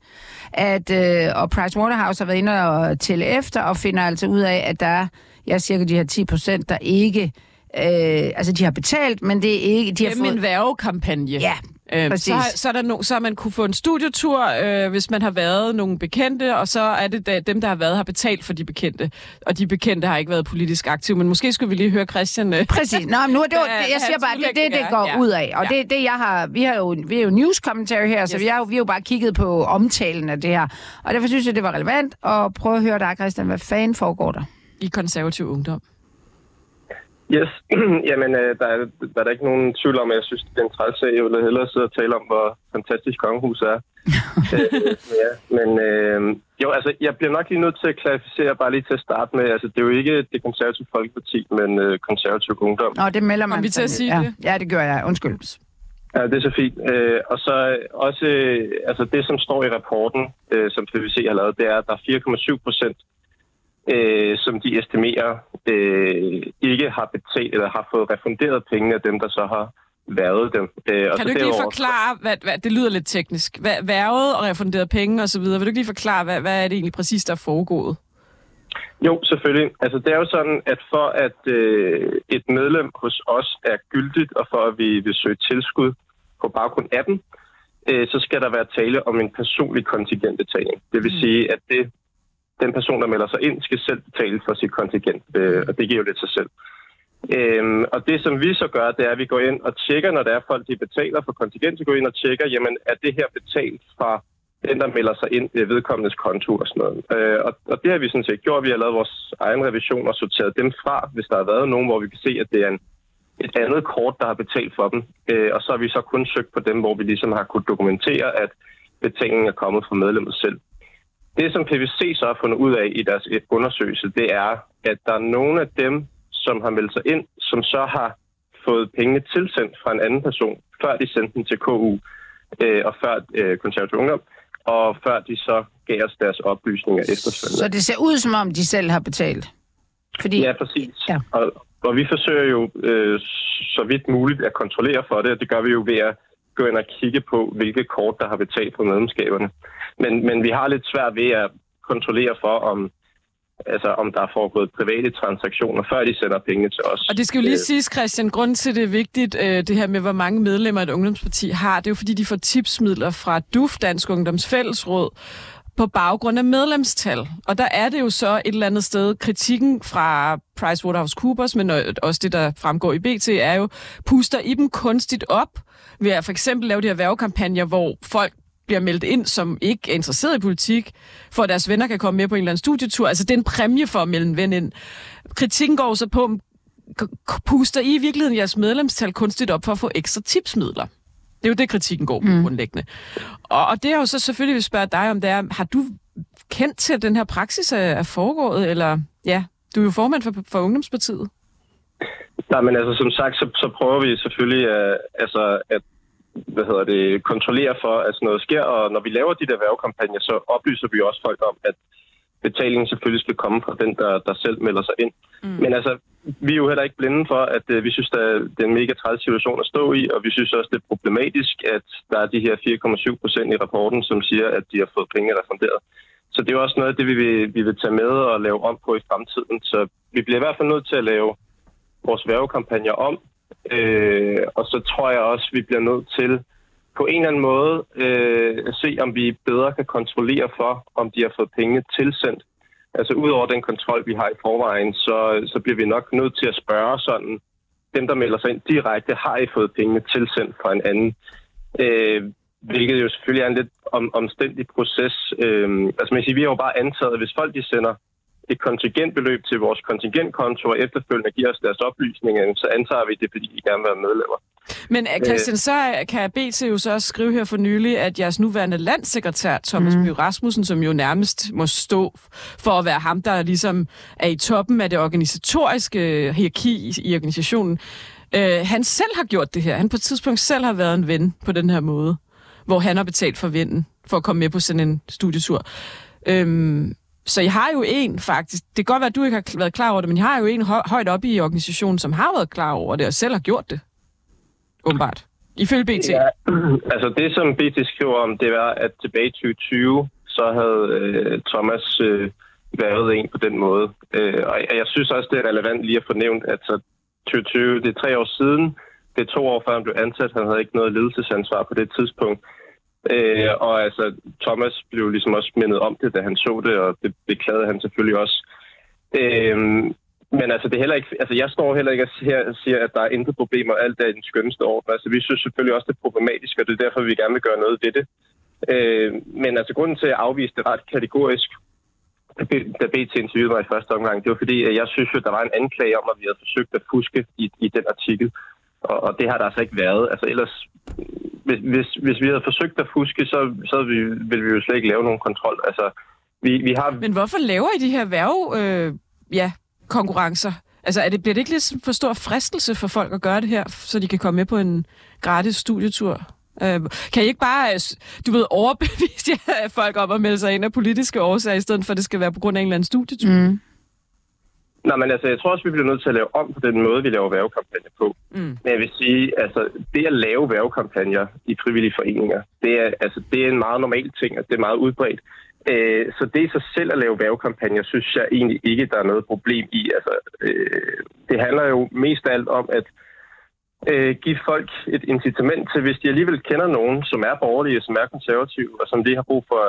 at, øh, og Pricewaterhouse har været inde og tælle efter, og finder altså ud af, at der er ja, cirka de her 10 procent, der ikke, øh, altså de har betalt, men det er ikke, de har Gennem fået... en værvekampagne. Ja, Præcis. så, så, er der no, så har man kunne få en studietur, øh, hvis man har været nogle bekendte, og så er det da, dem, der har været, har betalt for de bekendte. Og de bekendte har ikke været politisk aktive. Men måske skulle vi lige høre Christian... Øh, Præcis. Nå, men nu er det jo, Hvad- jeg siger bare, det det, det går Ja. ud af. Og Ja. det, det, jeg har, vi har jo, vi er jo news commentary her, så Yes. vi har, jo, vi har jo bare kigget på omtalen af det her. Og derfor synes jeg, det var relevant at prøve at høre dig, Christian, hvad fanden foregår der? i konservativ ungdom. Yes, jamen øh, der, er, der er da ikke nogen tvivl om, at jeg synes, det er en træls sag. Jeg vil hellere sidde og tale om, hvor fantastisk kongehus er. øh, ja, men øh, jo, altså, jeg bliver nok lige nødt til at klarificere, bare lige til at starte med. Altså, det er jo ikke det konservative folkeparti, men øh, konservativ ungdom. Nå, det melder man. vi til at sige lidt. det? Ja, ja, det gør jeg. Undskyld. Ja, det er så fint. Øh, og så også, øh, altså det, som står i rapporten, øh, som PVC har lavet, det er, at der er 4,7 procent, øh, som de estimerer øh, ikke har betalt eller har fået refunderet pengene af dem, der så har været dem. Øh, og Kan så du ikke lige forklare, hvad, hvad, det lyder lidt teknisk, hvad, værvet og refunderet penge og så videre. Vil du ikke lige forklare, hvad, hvad er det egentlig præcis, der er foregået? Jo, selvfølgelig. Altså, det er jo sådan, at for at øh, et medlem hos os er gyldigt, og for at vi vil søge tilskud på baggrund af den, øh, så skal der være tale om en personlig kontingentbetaling. Det vil mm. sige, at det, den person, der melder sig ind, skal selv betale for sit kontingent, øh, og det giver jo lidt sig selv. Øhm, og det, som vi så gør, det er, at vi går ind og tjekker, når der er folk, de betaler for kontingent, så går vi ind og tjekker, jamen, er det her betalt fra den, der melder sig ind ved vedkommendes konto og sådan noget. Øh, og, og det har vi sådan set gjort. Vi har lavet vores egen revision og sorteret dem fra, hvis der har været nogen, hvor vi kan se, at det er en, et andet kort, der har betalt for dem. Øh, og så har vi så kun søgt på dem, hvor vi ligesom har kunne dokumentere, at betalingen er kommet fra medlemmet selv. Det, som PVC så har fundet ud af i deres undersøgelse, det er, at der er nogle af dem, som har meldt sig ind, som så har fået pengene tilsendt fra en anden person, før de sendte den til KU, øh, og før øh, konservativ ungdom, og før de så gav os deres oplysninger efterfølgende. Så det ser ud, som om de selv har betalt? Fordi... Ja, præcis. Ja. Og, og vi forsøger jo øh, så vidt muligt at kontrollere for det, og det gør vi jo ved at gå ind og kigge på, hvilke kort, der har betalt på medlemskaberne. Men, men vi har lidt svært ved at kontrollere for, om, altså, om der er foregået private transaktioner, før de sender pengene til os. Og det skal jo lige Øh, siges, Christian, grund til det er vigtigt, øh, det her med, hvor mange medlemmer et ungdomsparti har, det er jo fordi, de får tipsmidler fra DUF, Dansk Ungdoms Fællesråd, på baggrund af medlemstal. Og der er det jo så et eller andet sted, kritikken fra PricewaterhouseCoopers, men også det, der fremgår i BT, er jo, puster I dem kunstigt op ved at for eksempel lave de her værvekampagner, hvor folk bliver meldt ind, som ikke er interesseret i politik, for at deres venner kan komme med på en eller anden studietur. Altså, det er en præmie for at melde en ven ind. Kritikken går så på, puster I i virkeligheden jeres medlemstal kunstigt op for at få ekstra tipsmidler? Det er jo det, kritikken går på mm. grundlæggende. Og, og det er jo så selvfølgelig, vil spørge dig om, det er, har du kendt til, at den her praksis er, er foregået, eller ja, du er jo formand for, for Ungdomspartiet. Nej, men altså som sagt, så, så prøver vi selvfølgelig uh, altså, at hvad hedder det, kontrollere for, at sådan noget sker, og når vi laver de der værvekampagner, så oplyser vi også folk om, at betalingen selvfølgelig skal komme fra den, der, der selv melder sig ind. Mm. Men altså, vi er jo heller ikke blinde for, at uh, vi synes, at det er en mega træls situation at stå i, og vi synes også, det er problematisk, at der er de her 4,7 procent i rapporten, som siger, at de har fået penge refunderet. Så det er jo også noget af det, vi vil, vi vil tage med og lave om på i fremtiden. Så vi bliver i hvert fald nødt til at lave vores værvekampagner om, øh, og så tror jeg også, vi bliver nødt til på en eller anden måde øh, at se, om vi bedre kan kontrollere for, om de har fået penge tilsendt. Altså udover den kontrol, vi har i forvejen, så, så bliver vi nok nødt til at spørge sådan, dem der melder sig ind direkte, har I fået pengene tilsendt fra en anden? Øh, hvilket jo selvfølgelig er en lidt om, omstændig proces. Øh, altså man siger, vi har jo bare antaget, at hvis folk de sender et kontingentbeløb til vores kontingentkonto og efterfølgende giver os deres oplysninger, så antager vi det, fordi de gerne vil være medlemmer. Men øh, Christian, så kan BT jo så også skrive her for nylig, at jeres nuværende landsekretær, Thomas mm. By Rasmussen, som jo nærmest må stå for at være ham, der ligesom er i toppen af det organisatoriske hierarki i organisationen, øh, han selv har gjort det her. Han på et tidspunkt selv har været en ven på den her måde, hvor han har betalt for vinden for at komme med på sådan en studietur. Øhm, så jeg har jo en faktisk, det kan godt være, at du ikke har været klar over det, men jeg har jo en højt oppe i organisationen, som har været klar over det, og selv har gjort det. Åbenbart. Ifølge BT. Ja, altså det, som BT skriver om, det var, at tilbage i 2020, så havde øh, Thomas øh, været en på den måde. Øh, og jeg synes også, det er relevant lige at få nævnt, at så 2020, det er tre år siden, det er to år før han blev ansat, han havde ikke noget ledelsesansvar på det tidspunkt. Øh, og altså, Thomas blev ligesom også mindet om det, da han så det, og det beklagede han selvfølgelig også. Øh, men altså, det er heller ikke, altså, jeg står heller ikke her og siger, at der er intet problemer, alt er i den skønneste orden. Altså, vi synes selvfølgelig også, det er problematisk, og det er derfor, vi gerne vil gøre noget ved det. Øh, men altså, grunden til at afvise det ret kategorisk, da BT interviewede mig i første omgang, det var fordi, at jeg synes, at der var en anklage om, at vi havde forsøgt at fuske i, i den artikel. Og, og det har der altså ikke været. Altså ellers, hvis, hvis, hvis vi havde forsøgt at fuske, så, så vi, ville vi jo slet ikke lave nogen kontrol. Altså, vi, vi har... Men hvorfor laver I de her værve, øh, ja, konkurrencer? Altså, er det, bliver det ikke lidt for stor fristelse for folk at gøre det her, så de kan komme med på en gratis studietur? Øh, kan I ikke bare, du ved, overbevise folk om at melde sig ind af politiske årsager, i stedet for at det skal være på grund af en eller anden studietur? Mm. Nej, men altså, jeg tror også, vi bliver nødt til at lave om på den måde, vi laver værvekampagner på. Mm. Men jeg vil sige, altså, det at lave værvekampagner i frivillige foreninger, det er, altså, det er en meget normal ting, altså, det er meget udbredt. Øh, så det i sig selv at lave værvekampagner, synes jeg egentlig ikke, der er noget problem i. Altså, øh, det handler jo mest af alt om at øh, give folk et incitament til, hvis de alligevel kender nogen, som er borgerlige, som er konservative, og som de har brug for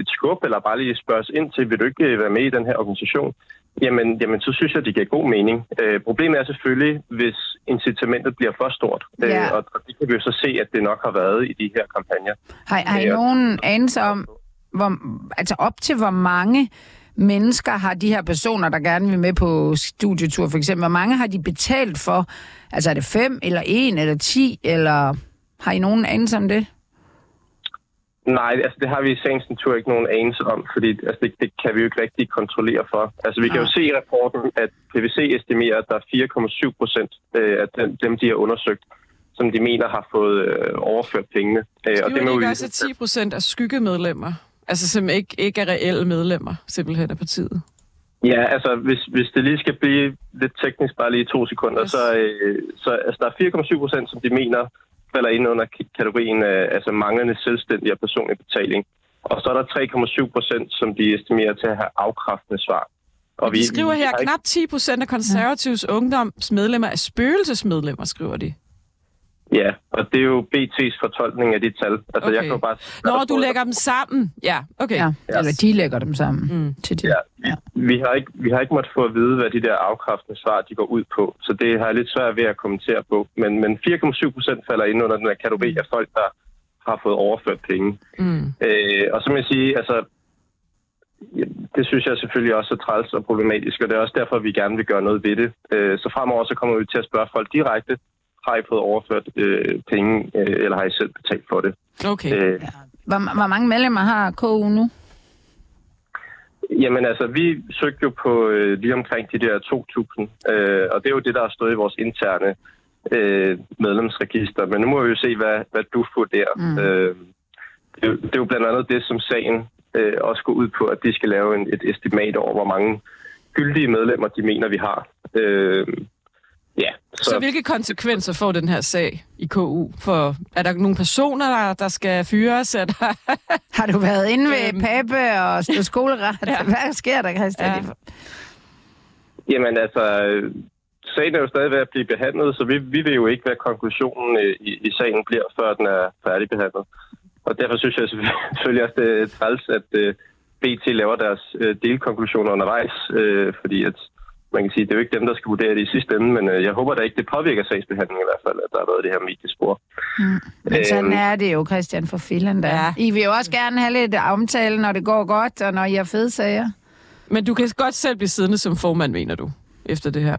et skub, eller bare lige spørges ind til, vil du ikke være med i den her organisation, jamen, jamen så synes jeg, det giver god mening. Øh, problemet er selvfølgelig, hvis incitamentet bliver for stort. Ja. Øh, og, og det kan vi jo så se, at det nok har været i de her kampagner. Har, har I Ja. nogen anelse om, hvor, altså op til hvor mange mennesker har de her personer, der gerne vil med på studietur for eksempel, hvor mange har de betalt for? Altså er det fem, eller en, eller ti, eller har I nogen anelse om det? Nej, altså det har vi i sagens natur ikke nogen anelse om, fordi altså, det, det kan vi jo ikke rigtig kontrollere for. Altså vi kan jo Nej. se i rapporten, at PVC estimerer, at der er 4,7 procent øh, af dem, de har undersøgt, som de mener har fået øh, overført pengene. Øh, Skriver det ikke vi- også, at 10 procent er skyggemedlemmer? Altså som ikke, ikke er reelle medlemmer, simpelthen af partiet. Ja, altså hvis, hvis det lige skal blive lidt teknisk, bare lige to sekunder, Yes. så, øh, så altså, der er 4,7 procent, som de mener falder ind under kategorien af altså manglende selvstændig og personlig betaling. Og så er der 3,7 procent, som de estimerer til at have afkræftende svar. Og vi skriver her, ikke- knap 10 procent af konservativs ungdomsmedlemmer er spøgelsesmedlemmer, skriver de. Ja, og det er jo BT's fortolkning af de tal. Altså, Okay. jeg kan jo bare... Når du lægger dem sammen. Ja, okay. Ja, eller de lægger dem sammen Mm. til det. Ja, Ja. vi har, ikke, vi har ikke måttet få at vide, hvad de der afkræftende svar de går ud på, så det har jeg lidt svært ved at kommentere på. Men, men 4,7 procent falder ind under den her kategori af folk, der har fået overført penge. Mm. Øh, og så må jeg sige, altså, ja, det synes jeg selvfølgelig også er træls og problematisk, og det er også derfor, vi gerne vil gøre noget ved det. Øh, så fremover så kommer vi til at spørge folk direkte, har I fået overført øh, penge, øh, eller har I selv betalt for det? Okay. Øh, Hvor, hvor mange medlemmer har KU nu? Jamen altså, vi søgte jo på øh, lige omkring de der 2.000, øh, og det er jo det, der har stået i vores interne øh, medlemsregister. Men nu må vi jo se, hvad, hvad du vurderer. Mm. Øh, det, er jo- det er jo blandt andet det, som sagen øh, også går ud på, at de skal lave en, et estimat over, hvor mange gyldige medlemmer de mener, vi har. Øh, ja, så, Så hvilke konsekvenser får den her sag i KU? For er der nogle personer, der, der skal fyres? Er der... Har du været inde ved Øhm. Pape og skoleret? Ja. ja. Hvad sker der, Christian? Ja. Ja. Jamen altså, sagen er jo stadig ved at blive behandlet, så vi, vi ved jo ikke, hvad konklusionen øh, i, i sagen bliver, før den er færdigbehandlet. Og derfor synes jeg selvfølgelig- også, det er træls, at øh, BT laver deres øh, delkonklusioner undervejs, fordi at man kan sige, det er jo ikke dem, der skal vurdere det i sidste ende, men øh, jeg håber da ikke, det påvirker sagsbehandlingen i hvert fald, at der har været det her mediespor. Men sådan Øhm. er det jo, Christian, for filen der. Ja. I vil jo også gerne have lidt omtale, når det går godt, og når I har fede sager. Men du kan godt selv blive siddende som formand, mener du, efter det her?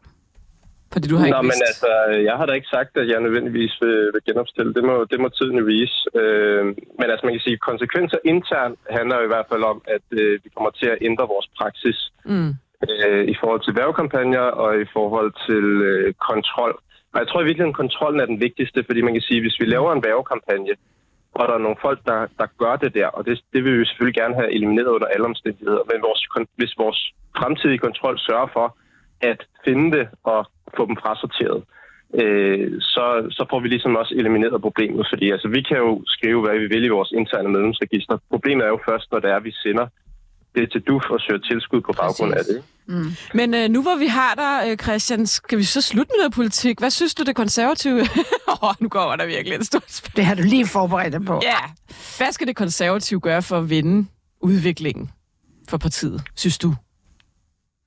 Fordi du har ikke Nå, men vidst. altså, jeg har da ikke sagt, at jeg nødvendigvis vil, vil genopstille. Det må, det må tiden vise. Øh, men altså, man kan sige, konsekvenser internt handler jo i hvert fald om, at øh, vi kommer til at ændre vores praksis Mm øh, i forhold til værvekampagner og i forhold til øh, kontrol. Og jeg tror i virkeligheden, at kontrollen er den vigtigste, fordi man kan sige, at hvis vi laver en værvekampagne, og der er nogle folk, der, der gør det der, og det, det vil vi selvfølgelig gerne have elimineret under alle omstændigheder, men vores, hvis vores fremtidige kontrol sørger for at finde det og få dem frasorteret, øh, så, så får vi ligesom også elimineret problemet, fordi altså, vi kan jo skrive, hvad vi vil i vores interne medlemsregister. Problemet er jo først, når det er, at vi sender det til DUF og søger tilskud på baggrund af Præcis. det. ikke? Men øh, nu hvor vi har dig, øh, Christian, skal vi så slutte med noget politik? Hvad synes du, det konservative... Åh, oh, nu går der virkelig et stort spil. Det har du lige forberedt dig på. Ja. Hvad skal det konservative gøre for at vinde udviklingen for partiet, synes du?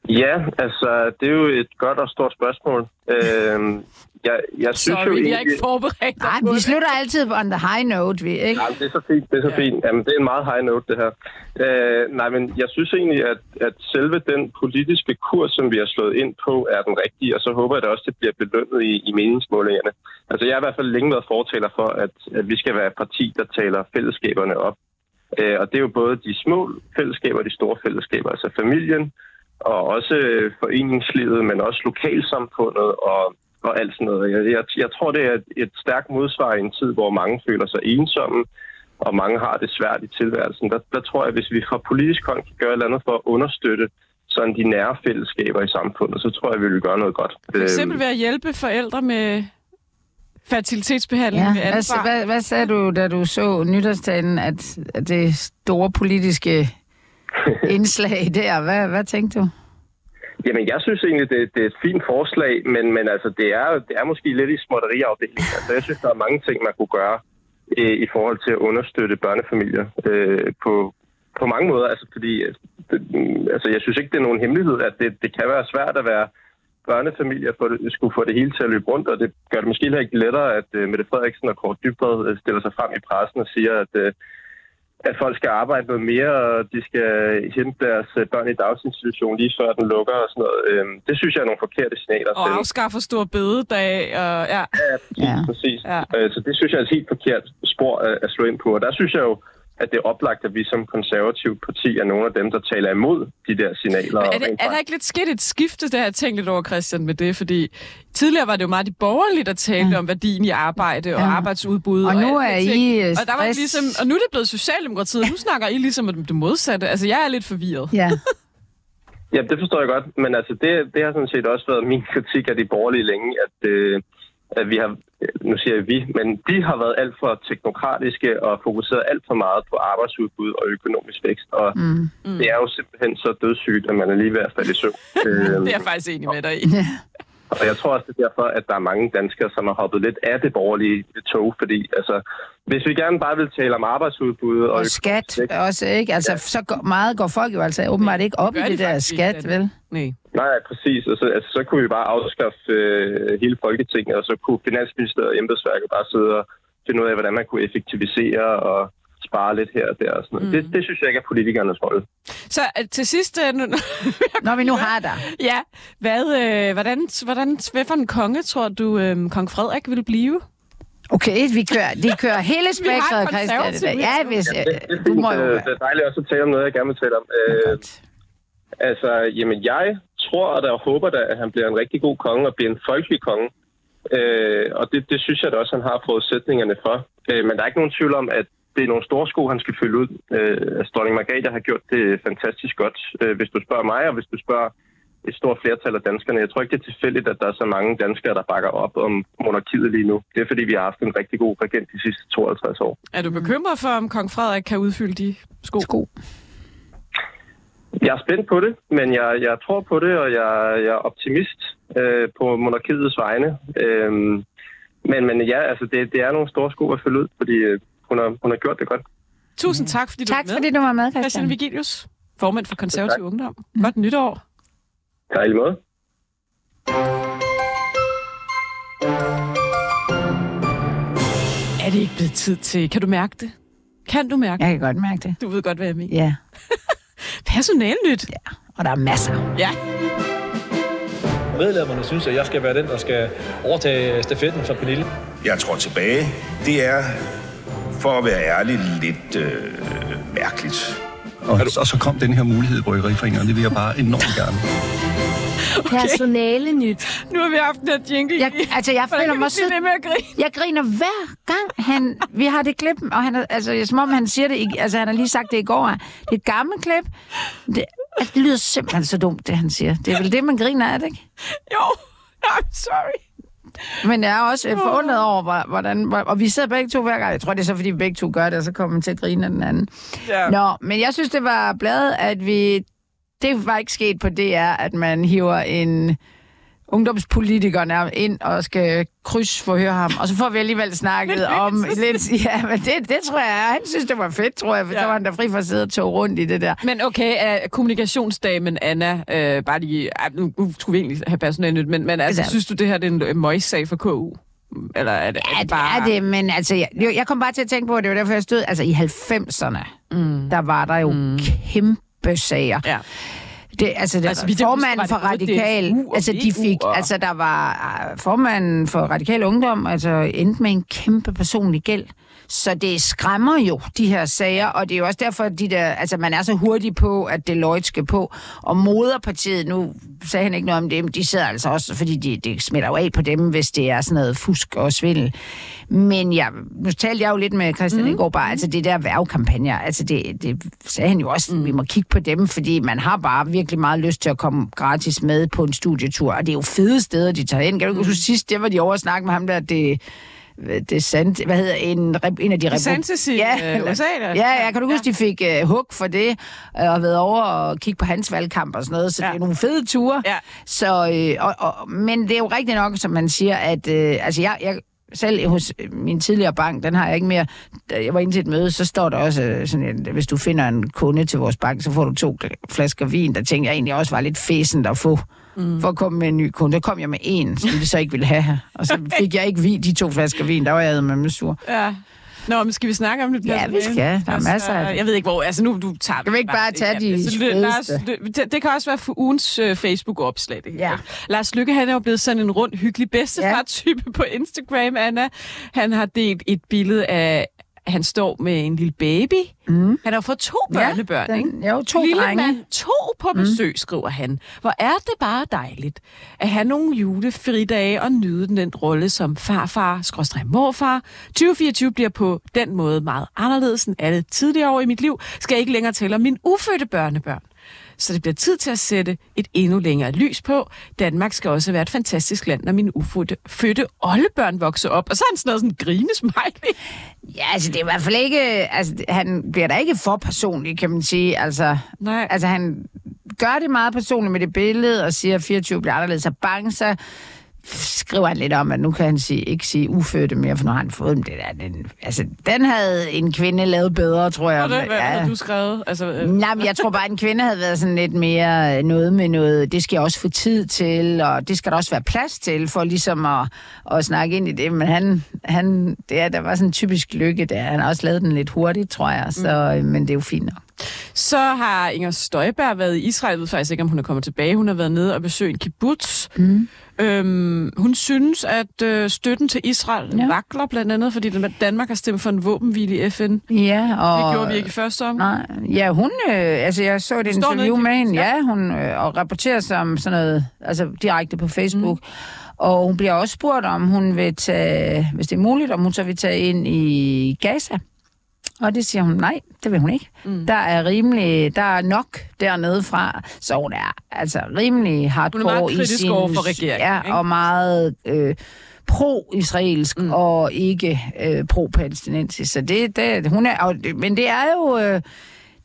Ja, altså, det er jo et godt og stort spørgsmål. Øhm, jeg, jeg synes Sorry, jo vi har egentlig... ikke forberedt Nej, vi slutter altid on the high note, vi, ikke? Ja, det er så fint, det er så Ja. fint. Jamen, det er en meget high note, det her. Øh, nej, men jeg synes egentlig, at, at selve den politiske kurs, som vi har slået ind på, er den rigtige, og så håber jeg da også, at det bliver belønnet i, i meningsmålingerne. Altså, jeg har i hvert fald længe været fortaler for, at, at vi skal være et parti, der taler fællesskaberne op. Øh, og det er jo både de små fællesskaber og de store fællesskaber, altså familien, og også øh, foreningslivet, men også lokalsamfundet og, og alt sådan noget. Jeg, jeg, jeg tror, det er et, et stærkt modsvar i en tid, hvor mange føler sig ensomme, og mange har det svært i tilværelsen. Der, der tror jeg, hvis vi fra politisk hånd kan gøre et eller andet for at understøtte sådan de nære fællesskaber i samfundet, så tror jeg, vi vil gøre noget godt. For eksempel ved at hjælpe forældre med fertilitetsbehandling Ja, med hvad, ansvar. hvad, hvad sagde du, da du så nytårstalen, at, at det store politiske indslag der? Hvad, hvad tænkte du? Jamen, jeg synes egentlig, det, det er et fint forslag, men, men altså, det, er, det er måske lidt i småtteriafdelingen. Altså, jeg synes, der er mange ting, man kunne gøre øh, i forhold til at understøtte børnefamilier øh, på, på mange måder, altså fordi øh, det, mm, altså, jeg synes ikke, det er nogen hemmelighed, at det, det kan være svært at være børnefamilie at få det, skulle få det hele til at løbe rundt, og det gør det måske heller ikke lettere, at uh, Mette Frederiksen og Kåre Dybred uh, stiller sig frem i pressen og siger, at, uh, at folk skal arbejde noget mere, og de skal hente deres uh, børn i dagsinstitution lige før den lukker og sådan noget. Uh, det synes jeg er nogle forkerte signaler. Og til. afskaffer stor bededag, og ja. Ja, præcis. Ja. præcis. Ja. Uh, så det synes jeg er et helt forkert spor at, at slå ind på, og der synes jeg jo, at det er oplagt, at vi som konservativt parti er nogle af dem, der taler imod de der signaler. Men og er, det, er der ikke lidt sket et skifte, der har jeg tænkt lidt over, Christian, med det? Fordi tidligere var det jo meget de borgerlige, der talte ja. om værdien i arbejde og Ja. arbejdsudbud. Og nu alle er. I, og, der var ligesom, og nu er det blevet Socialdemokratiet. Nu snakker I ligesom om det modsatte. Altså, jeg er lidt forvirret. Ja. Ja, det forstår jeg godt, men altså det, det har sådan set også været min kritik af de borgerlige længe, at, øh, at vi har, nu siger jeg vi, men de har været alt for teknokratiske og fokuseret alt for meget på arbejdsudbud og økonomisk vækst, og mm. det er jo simpelthen så dødssygt, at man er lige ved at falde i søvn. Øhm, Det er jeg faktisk enig med dig i. Og jeg tror også, det er derfor, at der er mange danskere, som har hoppet lidt af det borgerlige tog, fordi altså, hvis vi gerne bare vil tale om arbejdsudbud og, Og skat også, ikke? Altså, så går, meget går folk jo altså åbenbart ikke op i gør de det der ikke, skat, vel? Nej. Nej, præcis. Og så, altså, så kunne vi bare afskaffe øh, hele Folketinget, og så kunne Finansministeriet og embedsværket bare sidde og finde ud af, hvordan man kunne effektivisere og spare lidt her og der. Og sådan noget. Mm. Det, det synes jeg ikke er politikernes rolle. Så øh, til sidst, øh, nu, Når vi nu har dig. ja, hvad, øh, hvordan, hvordan, hvad for en konge tror du, øh, kong Frederik vil blive? Okay, vi kører, de kører hele spektret, Christian. i konservativ dag. Ja, hvis, Det, det, øh, er du må jo... Øh, det er dejligt også at tale om noget, jeg gerne vil tale om. Øh, altså, jamen, jeg tror og der håber da, at han bliver en rigtig god konge og bliver en folkelig konge. Øh, og det, det synes jeg da også, han har forudsætningerne for. Øh, men der er ikke nogen tvivl om, at det er nogle store sko, han skal fylde ud. Øh, altså, dronning Margrethe har gjort det fantastisk godt, øh, hvis du spørger mig, og hvis du spørger et stort flertal af danskerne. Jeg tror ikke, det er tilfældigt, at der er så mange danskere, der bakker op om monarkiet lige nu. Det er, fordi vi har haft en rigtig god regent de sidste 52 år. Er du bekymret for, om kong Frederik kan udfylde de sko? Sko. Jeg er spændt på det, men jeg, jeg tror på det, og jeg, jeg er optimist øh, på monarkiets vegne. Øhm, men, men ja, altså det, det er nogle store sko at følge ud, fordi øh, hun, har, hun har gjort det godt. Tusind tak, fordi du Tak var med. fordi du var med, Christian Christian. Vigilius, formand for Konservativ Tak. Ungdom. Godt nytår. Tak i måde. Er det ikke blevet tid til... Kan du mærke det? Kan du mærke Jeg kan godt mærke det. Du ved godt, hvad jeg mener. Ja, Personalnyt. ja. og der er masser. Ja. Medlemmerne synes, at jeg skal være den, der skal overtage stafetten fra Pernille. Jeg tror tilbage, det er, for at være ærlig, lidt øh, mærkeligt. Og, og så kom den her mulighed i Bryggeriforeningen, og det vil jeg bare enormt gerne. Personale nyt. Nu har vi haft den her jingle. Jeg, altså, jeg føler mig så... med at grine? Jeg griner hver gang, han, vi har det klip, og han er, altså, som om han siger det, i- altså han har lige sagt det i går, det er et gammelt klip. Det, altså, det lyder simpelthen så dumt, det han siger. Det er vel det, man griner af, det, ikke? Jo. I'm sorry. Men jeg er også øh, forundret over, hvor- hvordan... hvor- Og vi sidder begge to hver gang. Jeg tror, det er så, fordi vi begge to gør det, og så kommer man til at grine af den anden. Ja. Nå, men jeg synes, det var bladet, at vi... Det var ikke sket på DR, at man hiver en ungdomspolitiker nærmest ind og skal krydsforhøre ham. Og så får vi alligevel snakket Lidt om lidt... Ja, men det, det tror jeg, han synes, det var fedt, tror jeg, for Ja. ja. så var han der fri for at sidde og tog rundt i det der. Men okay, uh, kommunikationsdamen Anna, uh, bare lige, uh, nu, nu skulle vi egentlig have personalnyt, men, men altså, Altså- synes du, det her det er en møgssag for KU? Eller er det, Ja, er det bare... er det, men altså, jeg, jeg kom bare til at tænke på, at det var derfor, jeg stod... Altså, i 90'erne, mm. der var der jo mm. kæmpe sager. Ja. Det, altså, det, Altså, vi- formanden for Radikal, DSU altså de fik, og- altså der var uh, formanden for Radikal Ungdom, altså endte med en kæmpe personlig gæld. Så det skræmmer jo, de her sager, og det er jo også derfor, at de der, altså man er så hurtig på, at Deloitte skal på. Og moderpartiet, nu sagde han ikke noget om det, men de sidder altså også, fordi de, det smitter jo af på dem, hvis det er sådan noget fusk og svindel. Men jeg, nu talte jeg jo lidt med Christian mm. i går bare, altså det der værvekampagner, altså det, det sagde han jo også, mm. vi må kigge på dem, fordi man har bare virkelig meget lyst til at komme gratis med på en studietur, og det er jo fede steder, de tager hen. Kan du huske sidst, det var de over at snakke med ham der, det det sandt, hvad hedder en, en af de DeSantis i, øh, USA, da? Ja, ja, kan du huske, de fik uh, hug for det, øh, og været over og kigge på hans valgkamp og sådan noget, så Ja. det er nogle fede ture. Ja. Så, øh, og, og, men det er jo rigtigt nok, som man siger, at øh, altså jeg, jeg, selv hos øh, min tidligere bank, den har jeg ikke mere. Da jeg var inde til et møde, så står der også øh, sådan, at hvis du finder en kunde til vores bank, så får du to flasker vin. Der tænkte jeg egentlig også var lidt fæsent at få mm. for at komme med en ny kunde. Der kom jeg med en, som de så ikke ville have. Og så fik jeg ikke vin, de to flasker vin. Der var jeg med med sur. Ja. Nå, men skal vi snakke om det? Ja, vi skal. Der er masser af det. Jeg ved ikke, hvor... Altså, nu du tager... Skal vi ikke bare tage de Altså, det- fedeste? det, det, kan også være for ugens øh, Facebook-opslag. Det. Ja. Lars Lykke, han er jo blevet sådan en rund, hyggelig bedstefar-type på Instagram, Anna. Han har delt et billede af... Han står med en lille baby. Mm. Han har fået to børnebørn, den- ikke? jo, to lille drenge. mand, to på besøg, mm. skriver han. Hvor er det bare dejligt at have nogle julefridage og nyde den, den rolle som farfar, skråstrej morfar. 2024 bliver på den måde meget anderledes end alle tidligere år i mit liv. Skal jeg ikke længere tale om mine ufødte børnebørn. Så det bliver tid til at sætte et endnu længere lys på. Danmark skal også være et fantastisk land, når mine ufødte fødte oldebørn vokser op. Og så er han sådan noget sådan grinesmiley. Ja, altså det er i hvert fald ikke... Altså, han bliver da ikke for personlig, kan man sige. Altså, Nej. altså han gør det meget personligt med det billede, og siger, at 24 bliver anderledes. Så bange, så skriver han lidt om, at nu kan han sige, ikke sige ufødte mere, for nu har han fået dem. Det der, den, altså, den havde en kvinde lavet bedre, tror jeg. Og det, hvad Ja. har du skrevet? Altså, øh, Nej, men jeg tror bare, at en kvinde havde været sådan lidt mere noget med noget, det skal jeg også få tid til, og det skal der også være plads til, for ligesom at, at snakke ind i det. Men han, han det er, der var sådan en typisk lykke der. Han har også lavet den lidt hurtigt, tror jeg, så, mm. men det er jo fint nok. Så har Inger Støjberg været i Israel. Jeg ved faktisk ikke, om hun er kommet tilbage. Hun har været nede og besøgt en kibbutz. Mm. Øhm, hun synes, at øh, støtten til Israel ja. Vakler, blandt andet, fordi Danmark har stemt for en våbenhvile i FN. Ja, og... Det gjorde vi ikke i første om. Nej, ja, hun, øh, altså jeg så et står interview med hende, ja, hun, øh, og rapporterer som sådan noget, altså direkte på Facebook. Mm. Og hun bliver også spurgt, om hun vil tage, hvis det er muligt, om hun så vil tage ind i Gaza. Og det siger hun, nej, det vil hun ikke. Mm. Der er rimelig, der er nok dernede fra, så hun er altså rimelig hardcore meget i sin, over for regeringen, Ja, ikke? og meget øh, pro-israelsk mm. og ikke øh, pro-palæstinensisk. Så det, det, hun er, og, men det er jo... Øh,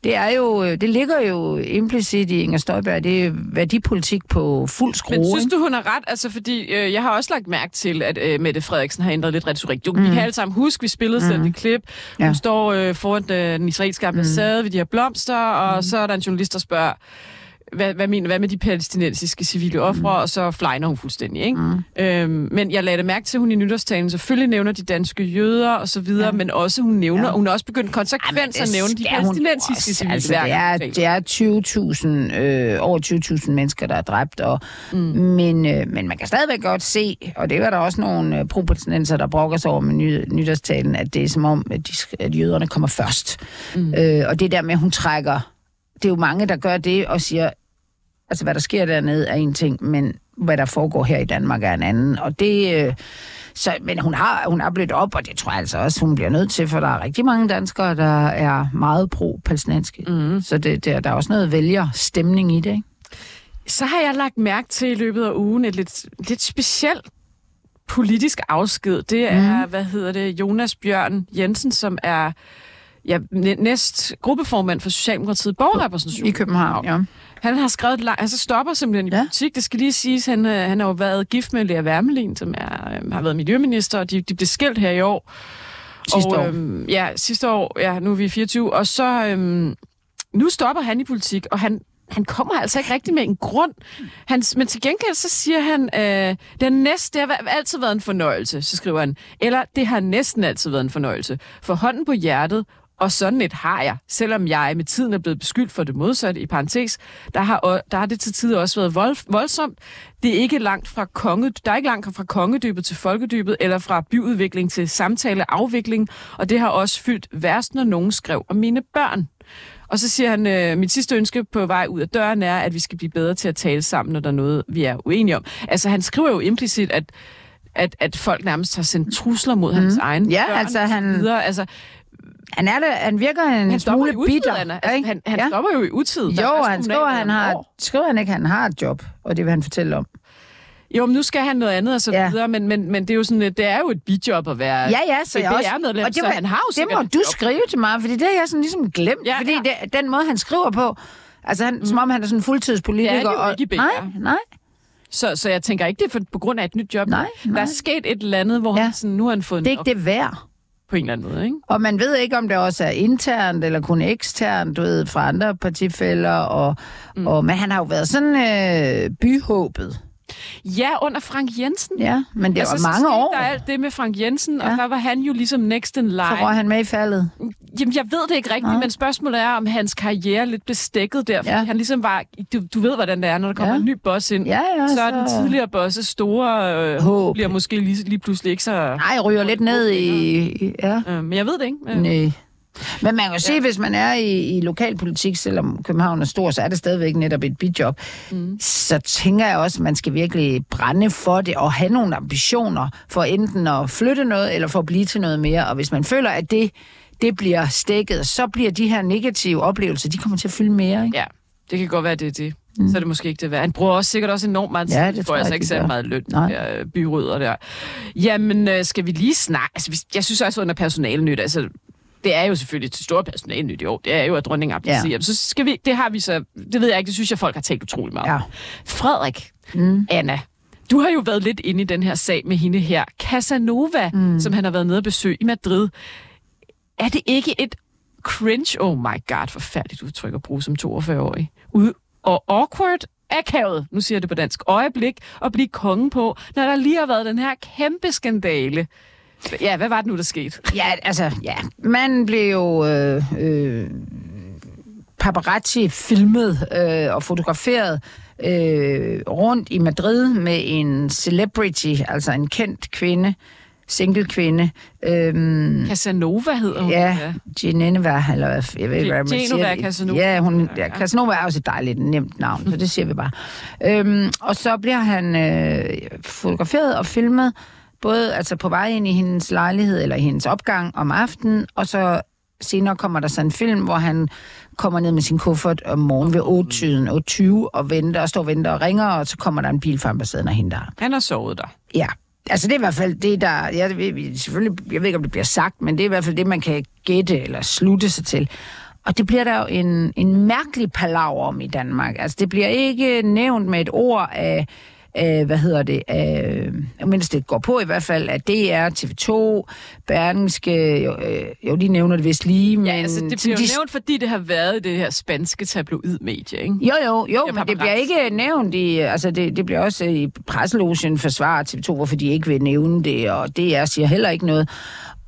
det er jo, det ligger jo implicit i Inger Støjberg, det er værdipolitik på fuld skrue. Men synes du, hun har ret? Altså, fordi øh, jeg har også lagt mærke til, at øh, Mette Frederiksen har ændret lidt retorik. Du, mm. Vi kan alle sammen huske, vi spillede mm. selv et klip. Hun Ja. står øh, foran den israelske ambassade mm. ved de her blomster, og mm. så er der en journalist, der spørger, hvad, hvad, mener, hvad med de palæstinensiske civile ofre, mm. og så flejner hun fuldstændig. Ikke? Mm. Øhm, men jeg lagde det mærke til, at hun i nytårstalen selvfølgelig nævner de danske jøder og så videre, ja. men også hun nævner, ja. hun har også begyndt konsekvent at nævne de palæstinensiske civile. altså, det, er, det er 20.000, øh, over 20.000 mennesker, der er dræbt, og, mm. men, øh, men man kan stadigvæk godt se, og det var der også nogle øh, propalæstinenser, der brokker sig over med ny, nytårstalen, at det er som om, at, de, at jøderne kommer først. Mm. Øh, og det der med, at hun trækker, det er jo mange, der gør det og siger, altså hvad der sker dernede er en ting, men hvad der foregår her i Danmark er en anden. Og det... Øh, så, men hun har, hun har blødt op, og det tror jeg altså også, hun bliver nødt til, for der er rigtig mange danskere, der er meget pro-palæstinenske. Mm. Så det, det, der er også noget vælger stemning i det, ikke? Så har jeg lagt mærke til i løbet af ugen et lidt, lidt specielt politisk afsked. Det er, mm. hvad hedder det, Jonas Bjørn Jensen, som er ja, næ- næst gruppeformand for Socialdemokratiet borgerrepræsentation. I København, ja. Han har skrevet et langt... Altså stopper simpelthen i Ja. politik. Det skal lige siges, han, øh, han har jo været gift med Lea Wermelin, som er, øh, har været miljøminister, og de, de blev skilt her i år. Sidste og, år. Øhm, ja, sidste år. Ja, nu er vi 24. Og så... Øhm, nu stopper han i politik, og han, han kommer altså ikke rigtig med en grund. Han, men til gengæld så siger han, øh, den næste, det har altid været en fornøjelse, så skriver han. Eller det har næsten altid været en fornøjelse. For hånden på hjertet, og sådan et har jeg, selvom jeg med tiden er blevet beskyldt for det modsatte, i parentes, der har, der har det til tider også været vold, voldsomt. Det er ikke langt fra konge, der er ikke langt fra kongedybet til folkedybet, eller fra byudvikling til samtaleafvikling, og det har også fyldt værst, når nogen skrev om mine børn. Og så siger han, øh, mit sidste ønske på vej ud af døren er, at vi skal blive bedre til at tale sammen, når der er noget, vi er uenige om. Altså, han skriver jo implicit, at, at, at folk nærmest har sendt trusler mod mm. hans egen Ja, børn altså, han- Videre. Altså, Han, er det, han virker en han smule utid, bitter. Anna. Altså, ikke? han, han ja. stopper jo i utid. Der er Jo, han skriver, han har, år. skriver han ikke, at han har et job, og det vil han fortælle om. Jo, men nu skal han noget andet og så Ja. videre, men, men, men det er jo sådan, det er jo et bidjob at være Ja, ja, så jeg også... BBR-medlem, og så var- han har jo Det må du job. skrive til mig, fordi det har jeg sådan ligesom glemt. Ja, fordi ja. Det, den måde, han skriver på, altså han, mm. som om han er sådan en fuldtidspolitiker. Ja, det er jo og, ikke. Nej, nej. Så, så jeg tænker ikke, det er for, på grund af et nyt job. Nej, Der nej. er sket et eller andet, hvor ja. Han sådan, nu har han fået Det er ikke det værd. På en eller anden måde. Ikke? Og man ved ikke, om det også er internt eller kun eksternt, du ved, fra andre partifælder. Og, mm. og, men han har jo været sådan øh, byhåbet. Ja, under Frank Jensen. Ja, men det altså, var så mange skete år. der alt det med Frank Jensen, ja. og Ja. der var han jo ligesom next in line. Så røg han med i faldet. Jamen, jeg ved det ikke rigtigt, Nej. men spørgsmålet er, om hans karriere lidt blev stækket der, fordi Ja. han ligesom var... Du, du ved, hvordan det er, når der kommer Ja. en ny boss ind. Ja, ja, så er den så- tidligere boss store øh, Håb. bliver måske lige, lige pludselig ikke så... Nej, ryger lidt ned i... i- Ja. Øh, men jeg ved det ikke. Øh, Nej. Men man kan jo se, Ja. hvis man er i, i lokalpolitik, selvom København er stor, så er det stadigvæk netop et bidjob. Mm. Så tænker jeg også, at man skal virkelig brænde for det og have nogle ambitioner for enten at flytte noget, eller for at blive til noget mere. Og hvis man føler, at det, det bliver stikket, så bliver de her negative oplevelser, de kommer til at fylde mere. Ikke? Ja, det kan godt være, det er det. Mm. Så er det måske ikke det værd. Han bruger også sikkert også enormt meget tid. Ja, det får altså ikke gør. meget løn, Nej. de der øh, byrødder der. Jamen, øh, skal vi lige snakke? Altså, jeg synes også under personalnyt, altså, det er jo selvfølgelig et stort personalnyt år. Det er jo, at dronningen abdicerer. Ja. Så skal vi, det har vi så, det ved jeg ikke, det synes jeg, folk har tænkt utrolig meget. Ja. Frederik, mm. Anna, du har jo været lidt inde i den her sag med hende her. Casanova, mm. som han har været nede og besøge i Madrid. Er det ikke et cringe, oh my god, forfærdeligt udtryk at bruge som 42-årig, ud og awkward, akavet, nu siger jeg det på dansk, øjeblik at blive kongen på, når der lige har været den her kæmpe skandale. Ja, hvad var det nu, der skete? Ja, altså, ja. Man blev jo øh, øh, paparazzi filmet øh, og fotograferet øh, rundt i Madrid med en celebrity, altså en kendt kvinde, single kvinde. Øhm, Casanova hedder hun. ja, Geneva, eller hvad- jeg ved ikke, hvad man Genova siger. Casanova. Ja, hun, ja, Casanova er også et dejligt nemt navn, så det siger vi bare. Øhm, og så bliver han øh, fotograferet og filmet, både altså på vej ind i hendes lejlighed, eller i hendes opgang om aftenen, og så senere kommer der så en film, hvor han kommer ned med sin kuffert om morgenen ved 8-tiden, 8.20 og venter, og står og venter og ringer, og så kommer der en bil fra ambassaden og henter ham. Han har sovet der. Ja, altså det er i hvert fald det, der... Ved, selvfølgelig, jeg ved ikke, om det bliver sagt, men det er i hvert fald det, man kan gætte eller slutte sig til. Og det bliver der jo en, en mærkelig palaver om i Danmark. Altså det bliver ikke nævnt med et ord af... af hvad hedder det? Af, mens det går på i hvert fald, at det er TV2, Berlingske, jo, øh, jo, de nævner det vist lige, men... Ja, altså, det bliver de, jo nævnt, fordi det har været det her spanske tabloidmedie, ikke? Jo, jo, jo, Ja, men det bliver ikke nævnt i, altså det, det bliver også i presselogen forsvaret TV2, hvorfor de ikke vil nævne det, og DR siger heller ikke noget.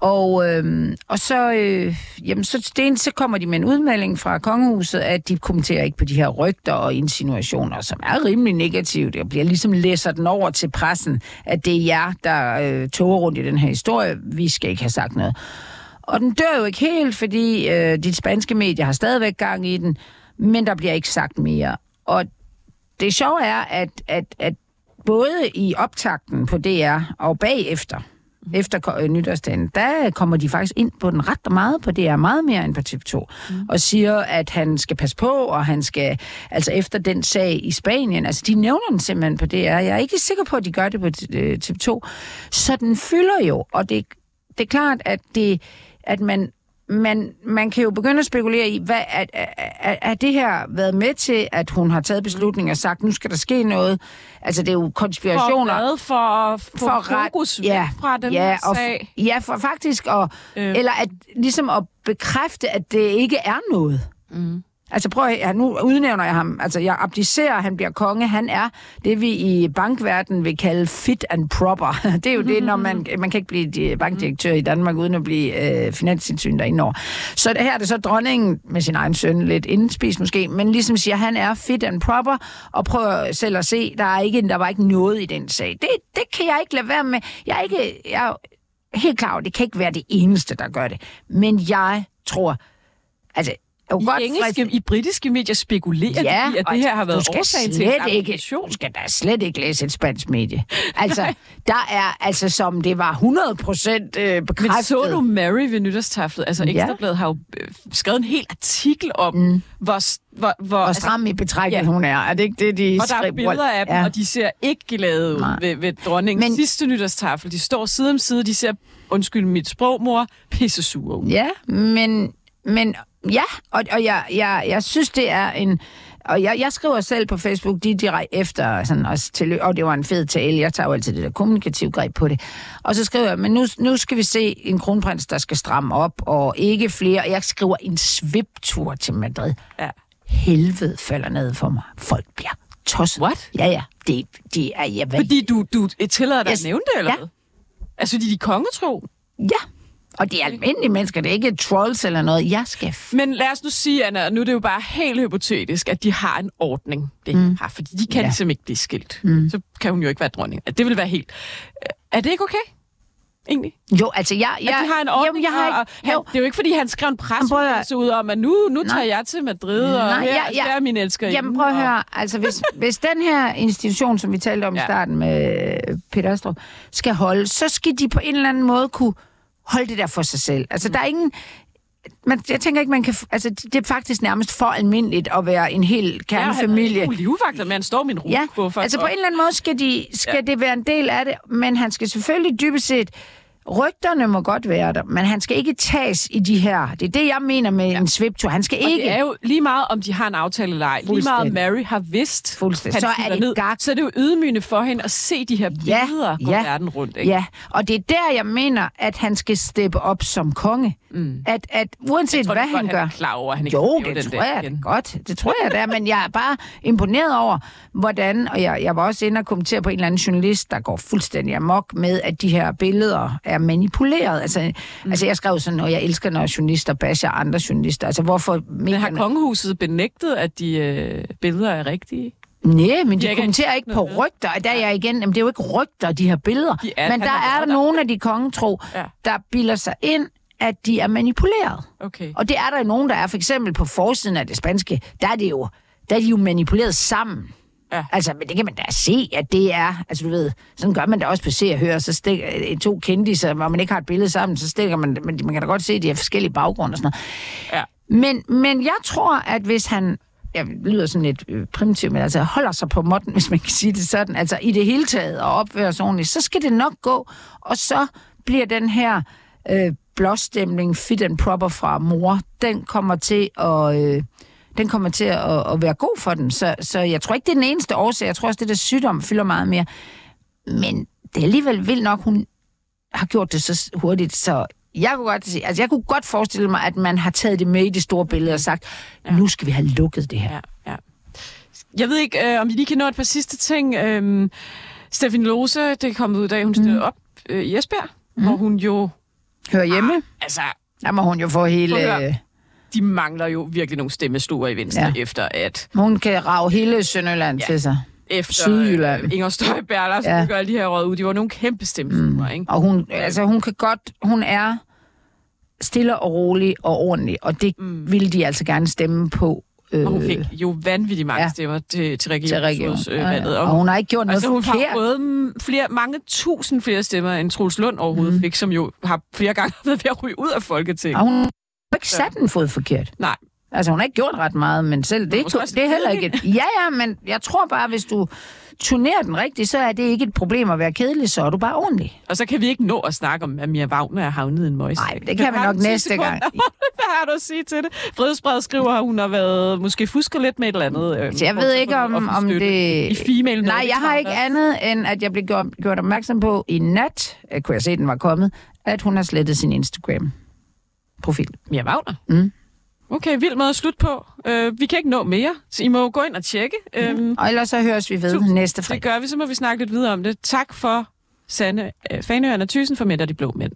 Og, øhm, og så, øh, jamen, så, det, så kommer de med en udmelding fra kongehuset, at de kommenterer ikke på de her rygter og insinuationer, som er rimelig negative. Jeg bliver ligesom læser den over til pressen, at det er jer, der øh, tog rundt i den her historie. Vi skal ikke have sagt noget. Og den dør jo ikke helt, fordi øh, de spanske medier har stadigvæk gang i den, men der bliver ikke sagt mere. Og det sjove er, at, at, at både i optakten på DR og bagefter, efter ko- øh, nytårsdagen, der kommer de faktisk ind på den ret meget på DR, meget mere end på TV2, mm. og siger, at han skal passe på, og han skal, altså efter den sag i Spanien, altså de nævner den simpelthen på DR. Jeg er ikke sikker på, at de gør det på øh, TV2. Så den fylder jo, og det, det er klart, at, det, at man, man, man kan jo begynde at spekulere i, hvad, er, er, er, er det her været med til, at hun har taget beslutninger og sagt, nu skal der ske noget? Altså, det er jo For konspirationer. hvad? For at få ret- fokus væk fra den ja, og, sag? Ja, for faktisk, og, øh. eller at, ligesom at bekræfte, at det ikke er noget. Mm. Altså prøv at, ja, nu udnævner jeg ham, altså jeg abdicerer, han bliver konge, han er det, vi i bankverdenen vil kalde fit and proper. Det er jo det, når man, man kan ikke blive bankdirektør i Danmark, uden at blive øh, finansindsyn derinde over. Så her er det så dronningen med sin egen søn, lidt indspist måske, men ligesom siger, han er fit and proper, og prøver selv at se, der, er ikke, der var ikke noget i den sag. Det, det kan jeg ikke lade være med. Jeg er ikke, jeg helt klar det kan ikke være det eneste, der gør det. Men jeg tror, altså, kunne I godt engelske, friste- i britiske medier spekulerer Ja, de at det her har været årsagen til en ikke, abdikation. Du skal da slet ikke læse et spansk medie. Altså, der er, altså som det var 100 procent øh, bekræftet. Men så du Mary ved nytårstaflet? Altså, Ja. Ekstrabladet har jo øh, skrevet en hel artikel om, mm. hvor, hvor, hvor, Hvor stram i betrækket ja. hun er. Er det ikke det, de Og der er billeder af dem, ja. og de ser ikke glade ud Nej. ved, ved dronningen. Men- Sidste nytårstafel, de står side om side, de ser, undskyld mit sprog, mor, pisse sure ud. Ja, men, men ja, og, og jeg, jeg, jeg synes, det er en... Og jeg, jeg skriver selv på Facebook de direkte efter, sådan, også til, og det var en fed tale, jeg tager jo altid det der kommunikative greb på det. Og så skriver jeg, men nu, nu skal vi se en kronprins, der skal stramme op, og ikke flere. Jeg skriver en sviptur til Madrid. Ja. Helvede falder ned for mig. Folk bliver tosset. What? Ja, ja. Det, det er, jeg ved. Fordi du, du tillader dig Yes. at nævne det, eller Ja. hvad? Altså, de er de kongetro. Ja. Og det er almindelige mennesker, det er ikke trolls eller noget. Jeg skal... Men lad os nu sige, Anna, nu er det jo bare helt hypotetisk, at de har en ordning, det mm. har, fordi de kan Ja. ligesom ikke blive skilt. Mm. Så kan hun jo ikke være dronning. Det vil være helt... Er det ikke okay? Egentlig? jo, altså jeg... At jeg de har en ordning, Jamen, jeg har og, og ikke, han, jo, det er jo ikke, fordi han skrev en at- pressemeddelelse ud om, at nu, nu tager jeg til Madrid, og Nej, her, ja. her er min elsker Jamen prøv at høre, altså hvis, hvis den her institution, som vi talte om ja. i starten med Peter Astrup, skal holde, så skal de på en eller anden måde kunne holde det der for sig selv. Altså der er ingen... Man, jeg tænker ikke, man kan... Altså, det er faktisk nærmest for almindeligt at være en hel kernefamilie. Ja, han er livvagter, men han står en Ja, altså på en eller anden måde skal, de, skal ja. det være en del af det, men han skal selvfølgelig dybest set... Rygterne må godt være der, men han skal ikke tages i de her... Det er det, jeg mener med ja. en sviptur. Han skal Og ikke... det er jo lige meget, om de har en aftale eller ej. Lige meget. Mary har vidst, Fuldstændig. Så er det ned, gak. så er det jo ydmygende for hende at se de her billeder gå verden rundt. Ikke? Ja, og det er der, jeg mener, at han skal steppe op som konge. Mm. At, at uanset Jeg tror, hvad er han godt, gør... han er klar over, at han ikke jo, det den tror der jeg igen. godt. Det tror jeg da, men jeg er bare imponeret over, hvordan... Og jeg, jeg var også inde og kommentere på en eller anden journalist, der går fuldstændig amok med, at de her billeder er manipuleret. Altså, mm. altså jeg skrev sådan, og jeg elsker, når journalister basher andre journalister. Altså, hvorfor... Men har kongehuset benægtet, at de øh, billeder er rigtige? Nej, men de ikke kommenterer ikke på noget rygter. Og Der er jeg igen, jamen, det er jo ikke rygter, de her billeder. De er- men der er der der. nogle af de kongetro, Ja. der bilder sig ind, at de er manipuleret. Okay. Og det er der nogen, der er. For eksempel på forsiden af det spanske, der er det jo, der er de jo manipuleret sammen. Ja. Altså, men det kan man da se, at det er, altså du ved, sådan gør man da også på se og høre, så stikker øh, to kendiser, hvor man ikke har et billede sammen, så stikker man, men man kan da godt se, at de har forskellige baggrunde og sådan noget. Ja. Men, men jeg tror, at hvis han, jeg lyder sådan lidt øh, primitivt, men altså holder sig på måtten, hvis man kan sige det sådan, altså i det hele taget og opfører sig ordentligt, så skal det nok gå, og så bliver den her øh, blåstemning fit and proper fra mor, den kommer til at... Øh, den kommer til at, at være god for dem. Så, så jeg tror ikke, det er den eneste årsag. Jeg tror også, det der sygdom fylder meget mere. Men det er alligevel vildt nok, hun har gjort det så hurtigt, så jeg kunne godt sige, altså jeg kunne godt forestille mig, at man har taget det med i det store billede og sagt, ja. nu skal vi have lukket det her. Ja, ja. Jeg ved ikke, øh, om vi lige kan nå et par sidste ting. Øhm, Stefan Lose, det er kommet ud i dag, hun stillede op øh, i Esbjerg, mm. hvor hun jo... Hør hjemme. Altså, Der må hun jo få hele... Øh, de mangler jo virkelig nogle stemmestuer i Venstre, Ja. efter at Hun kan rave hele Sønderland ja. til sig. efter Sydjylland. øh, Inger Støjberg, Lars Ja. alle de her råd ud, de var nogle kæmpe stemmestuer, mm. ikke? Og hun, altså, hun kan godt... Hun er stille og rolig og ordentlig, og det mm. ville de altså gerne stemme på. Øh, Og hun fik jo vanvittigt mange ja. stemmer til, til regionsrådsvalget. Ja, og hun har ikke gjort noget altså, hun forkert. har fået flere, mange tusind flere stemmer, end Troels Lund overhovedet mm. fik, som jo har flere gange været ved at ryge ud af Folketinget. Og hun har ikke sat en fod forkert. Nej. Altså, hun har ikke gjort ret meget, men selv det, også det er heller ikke... Et, ja, ja, men jeg tror bare, hvis du turnerer den rigtigt, så er det ikke et problem at være kedelig, så er du bare ordentlig. Og så kan vi ikke nå at snakke om, at Mia Wagner er havnet i en møjs. Nej, det kan vi nok næste gang. Hvad har du at sige til det? Frihedsbred skriver, at hun har været måske fusket lidt med et eller andet. Øh, jeg ved ikke, om, om det... I female Nej, jeg har ikke andet, end at jeg blev gjort, gjort opmærksom på i nat, at kunne jeg se, den var kommet, at hun har slettet sin Instagram-profil. Mia Wagner? Mm. Okay, vild måde at slutte på. Uh, vi kan ikke nå mere, så I må gå ind og tjekke. Mm. Og ellers så høres vi ved Tusind- næste Det fredag. gør vi, så må vi snakke lidt videre om det. Tak for Sanne uh, Fanø Anna Thysen for Mænd og de Blå Mænd.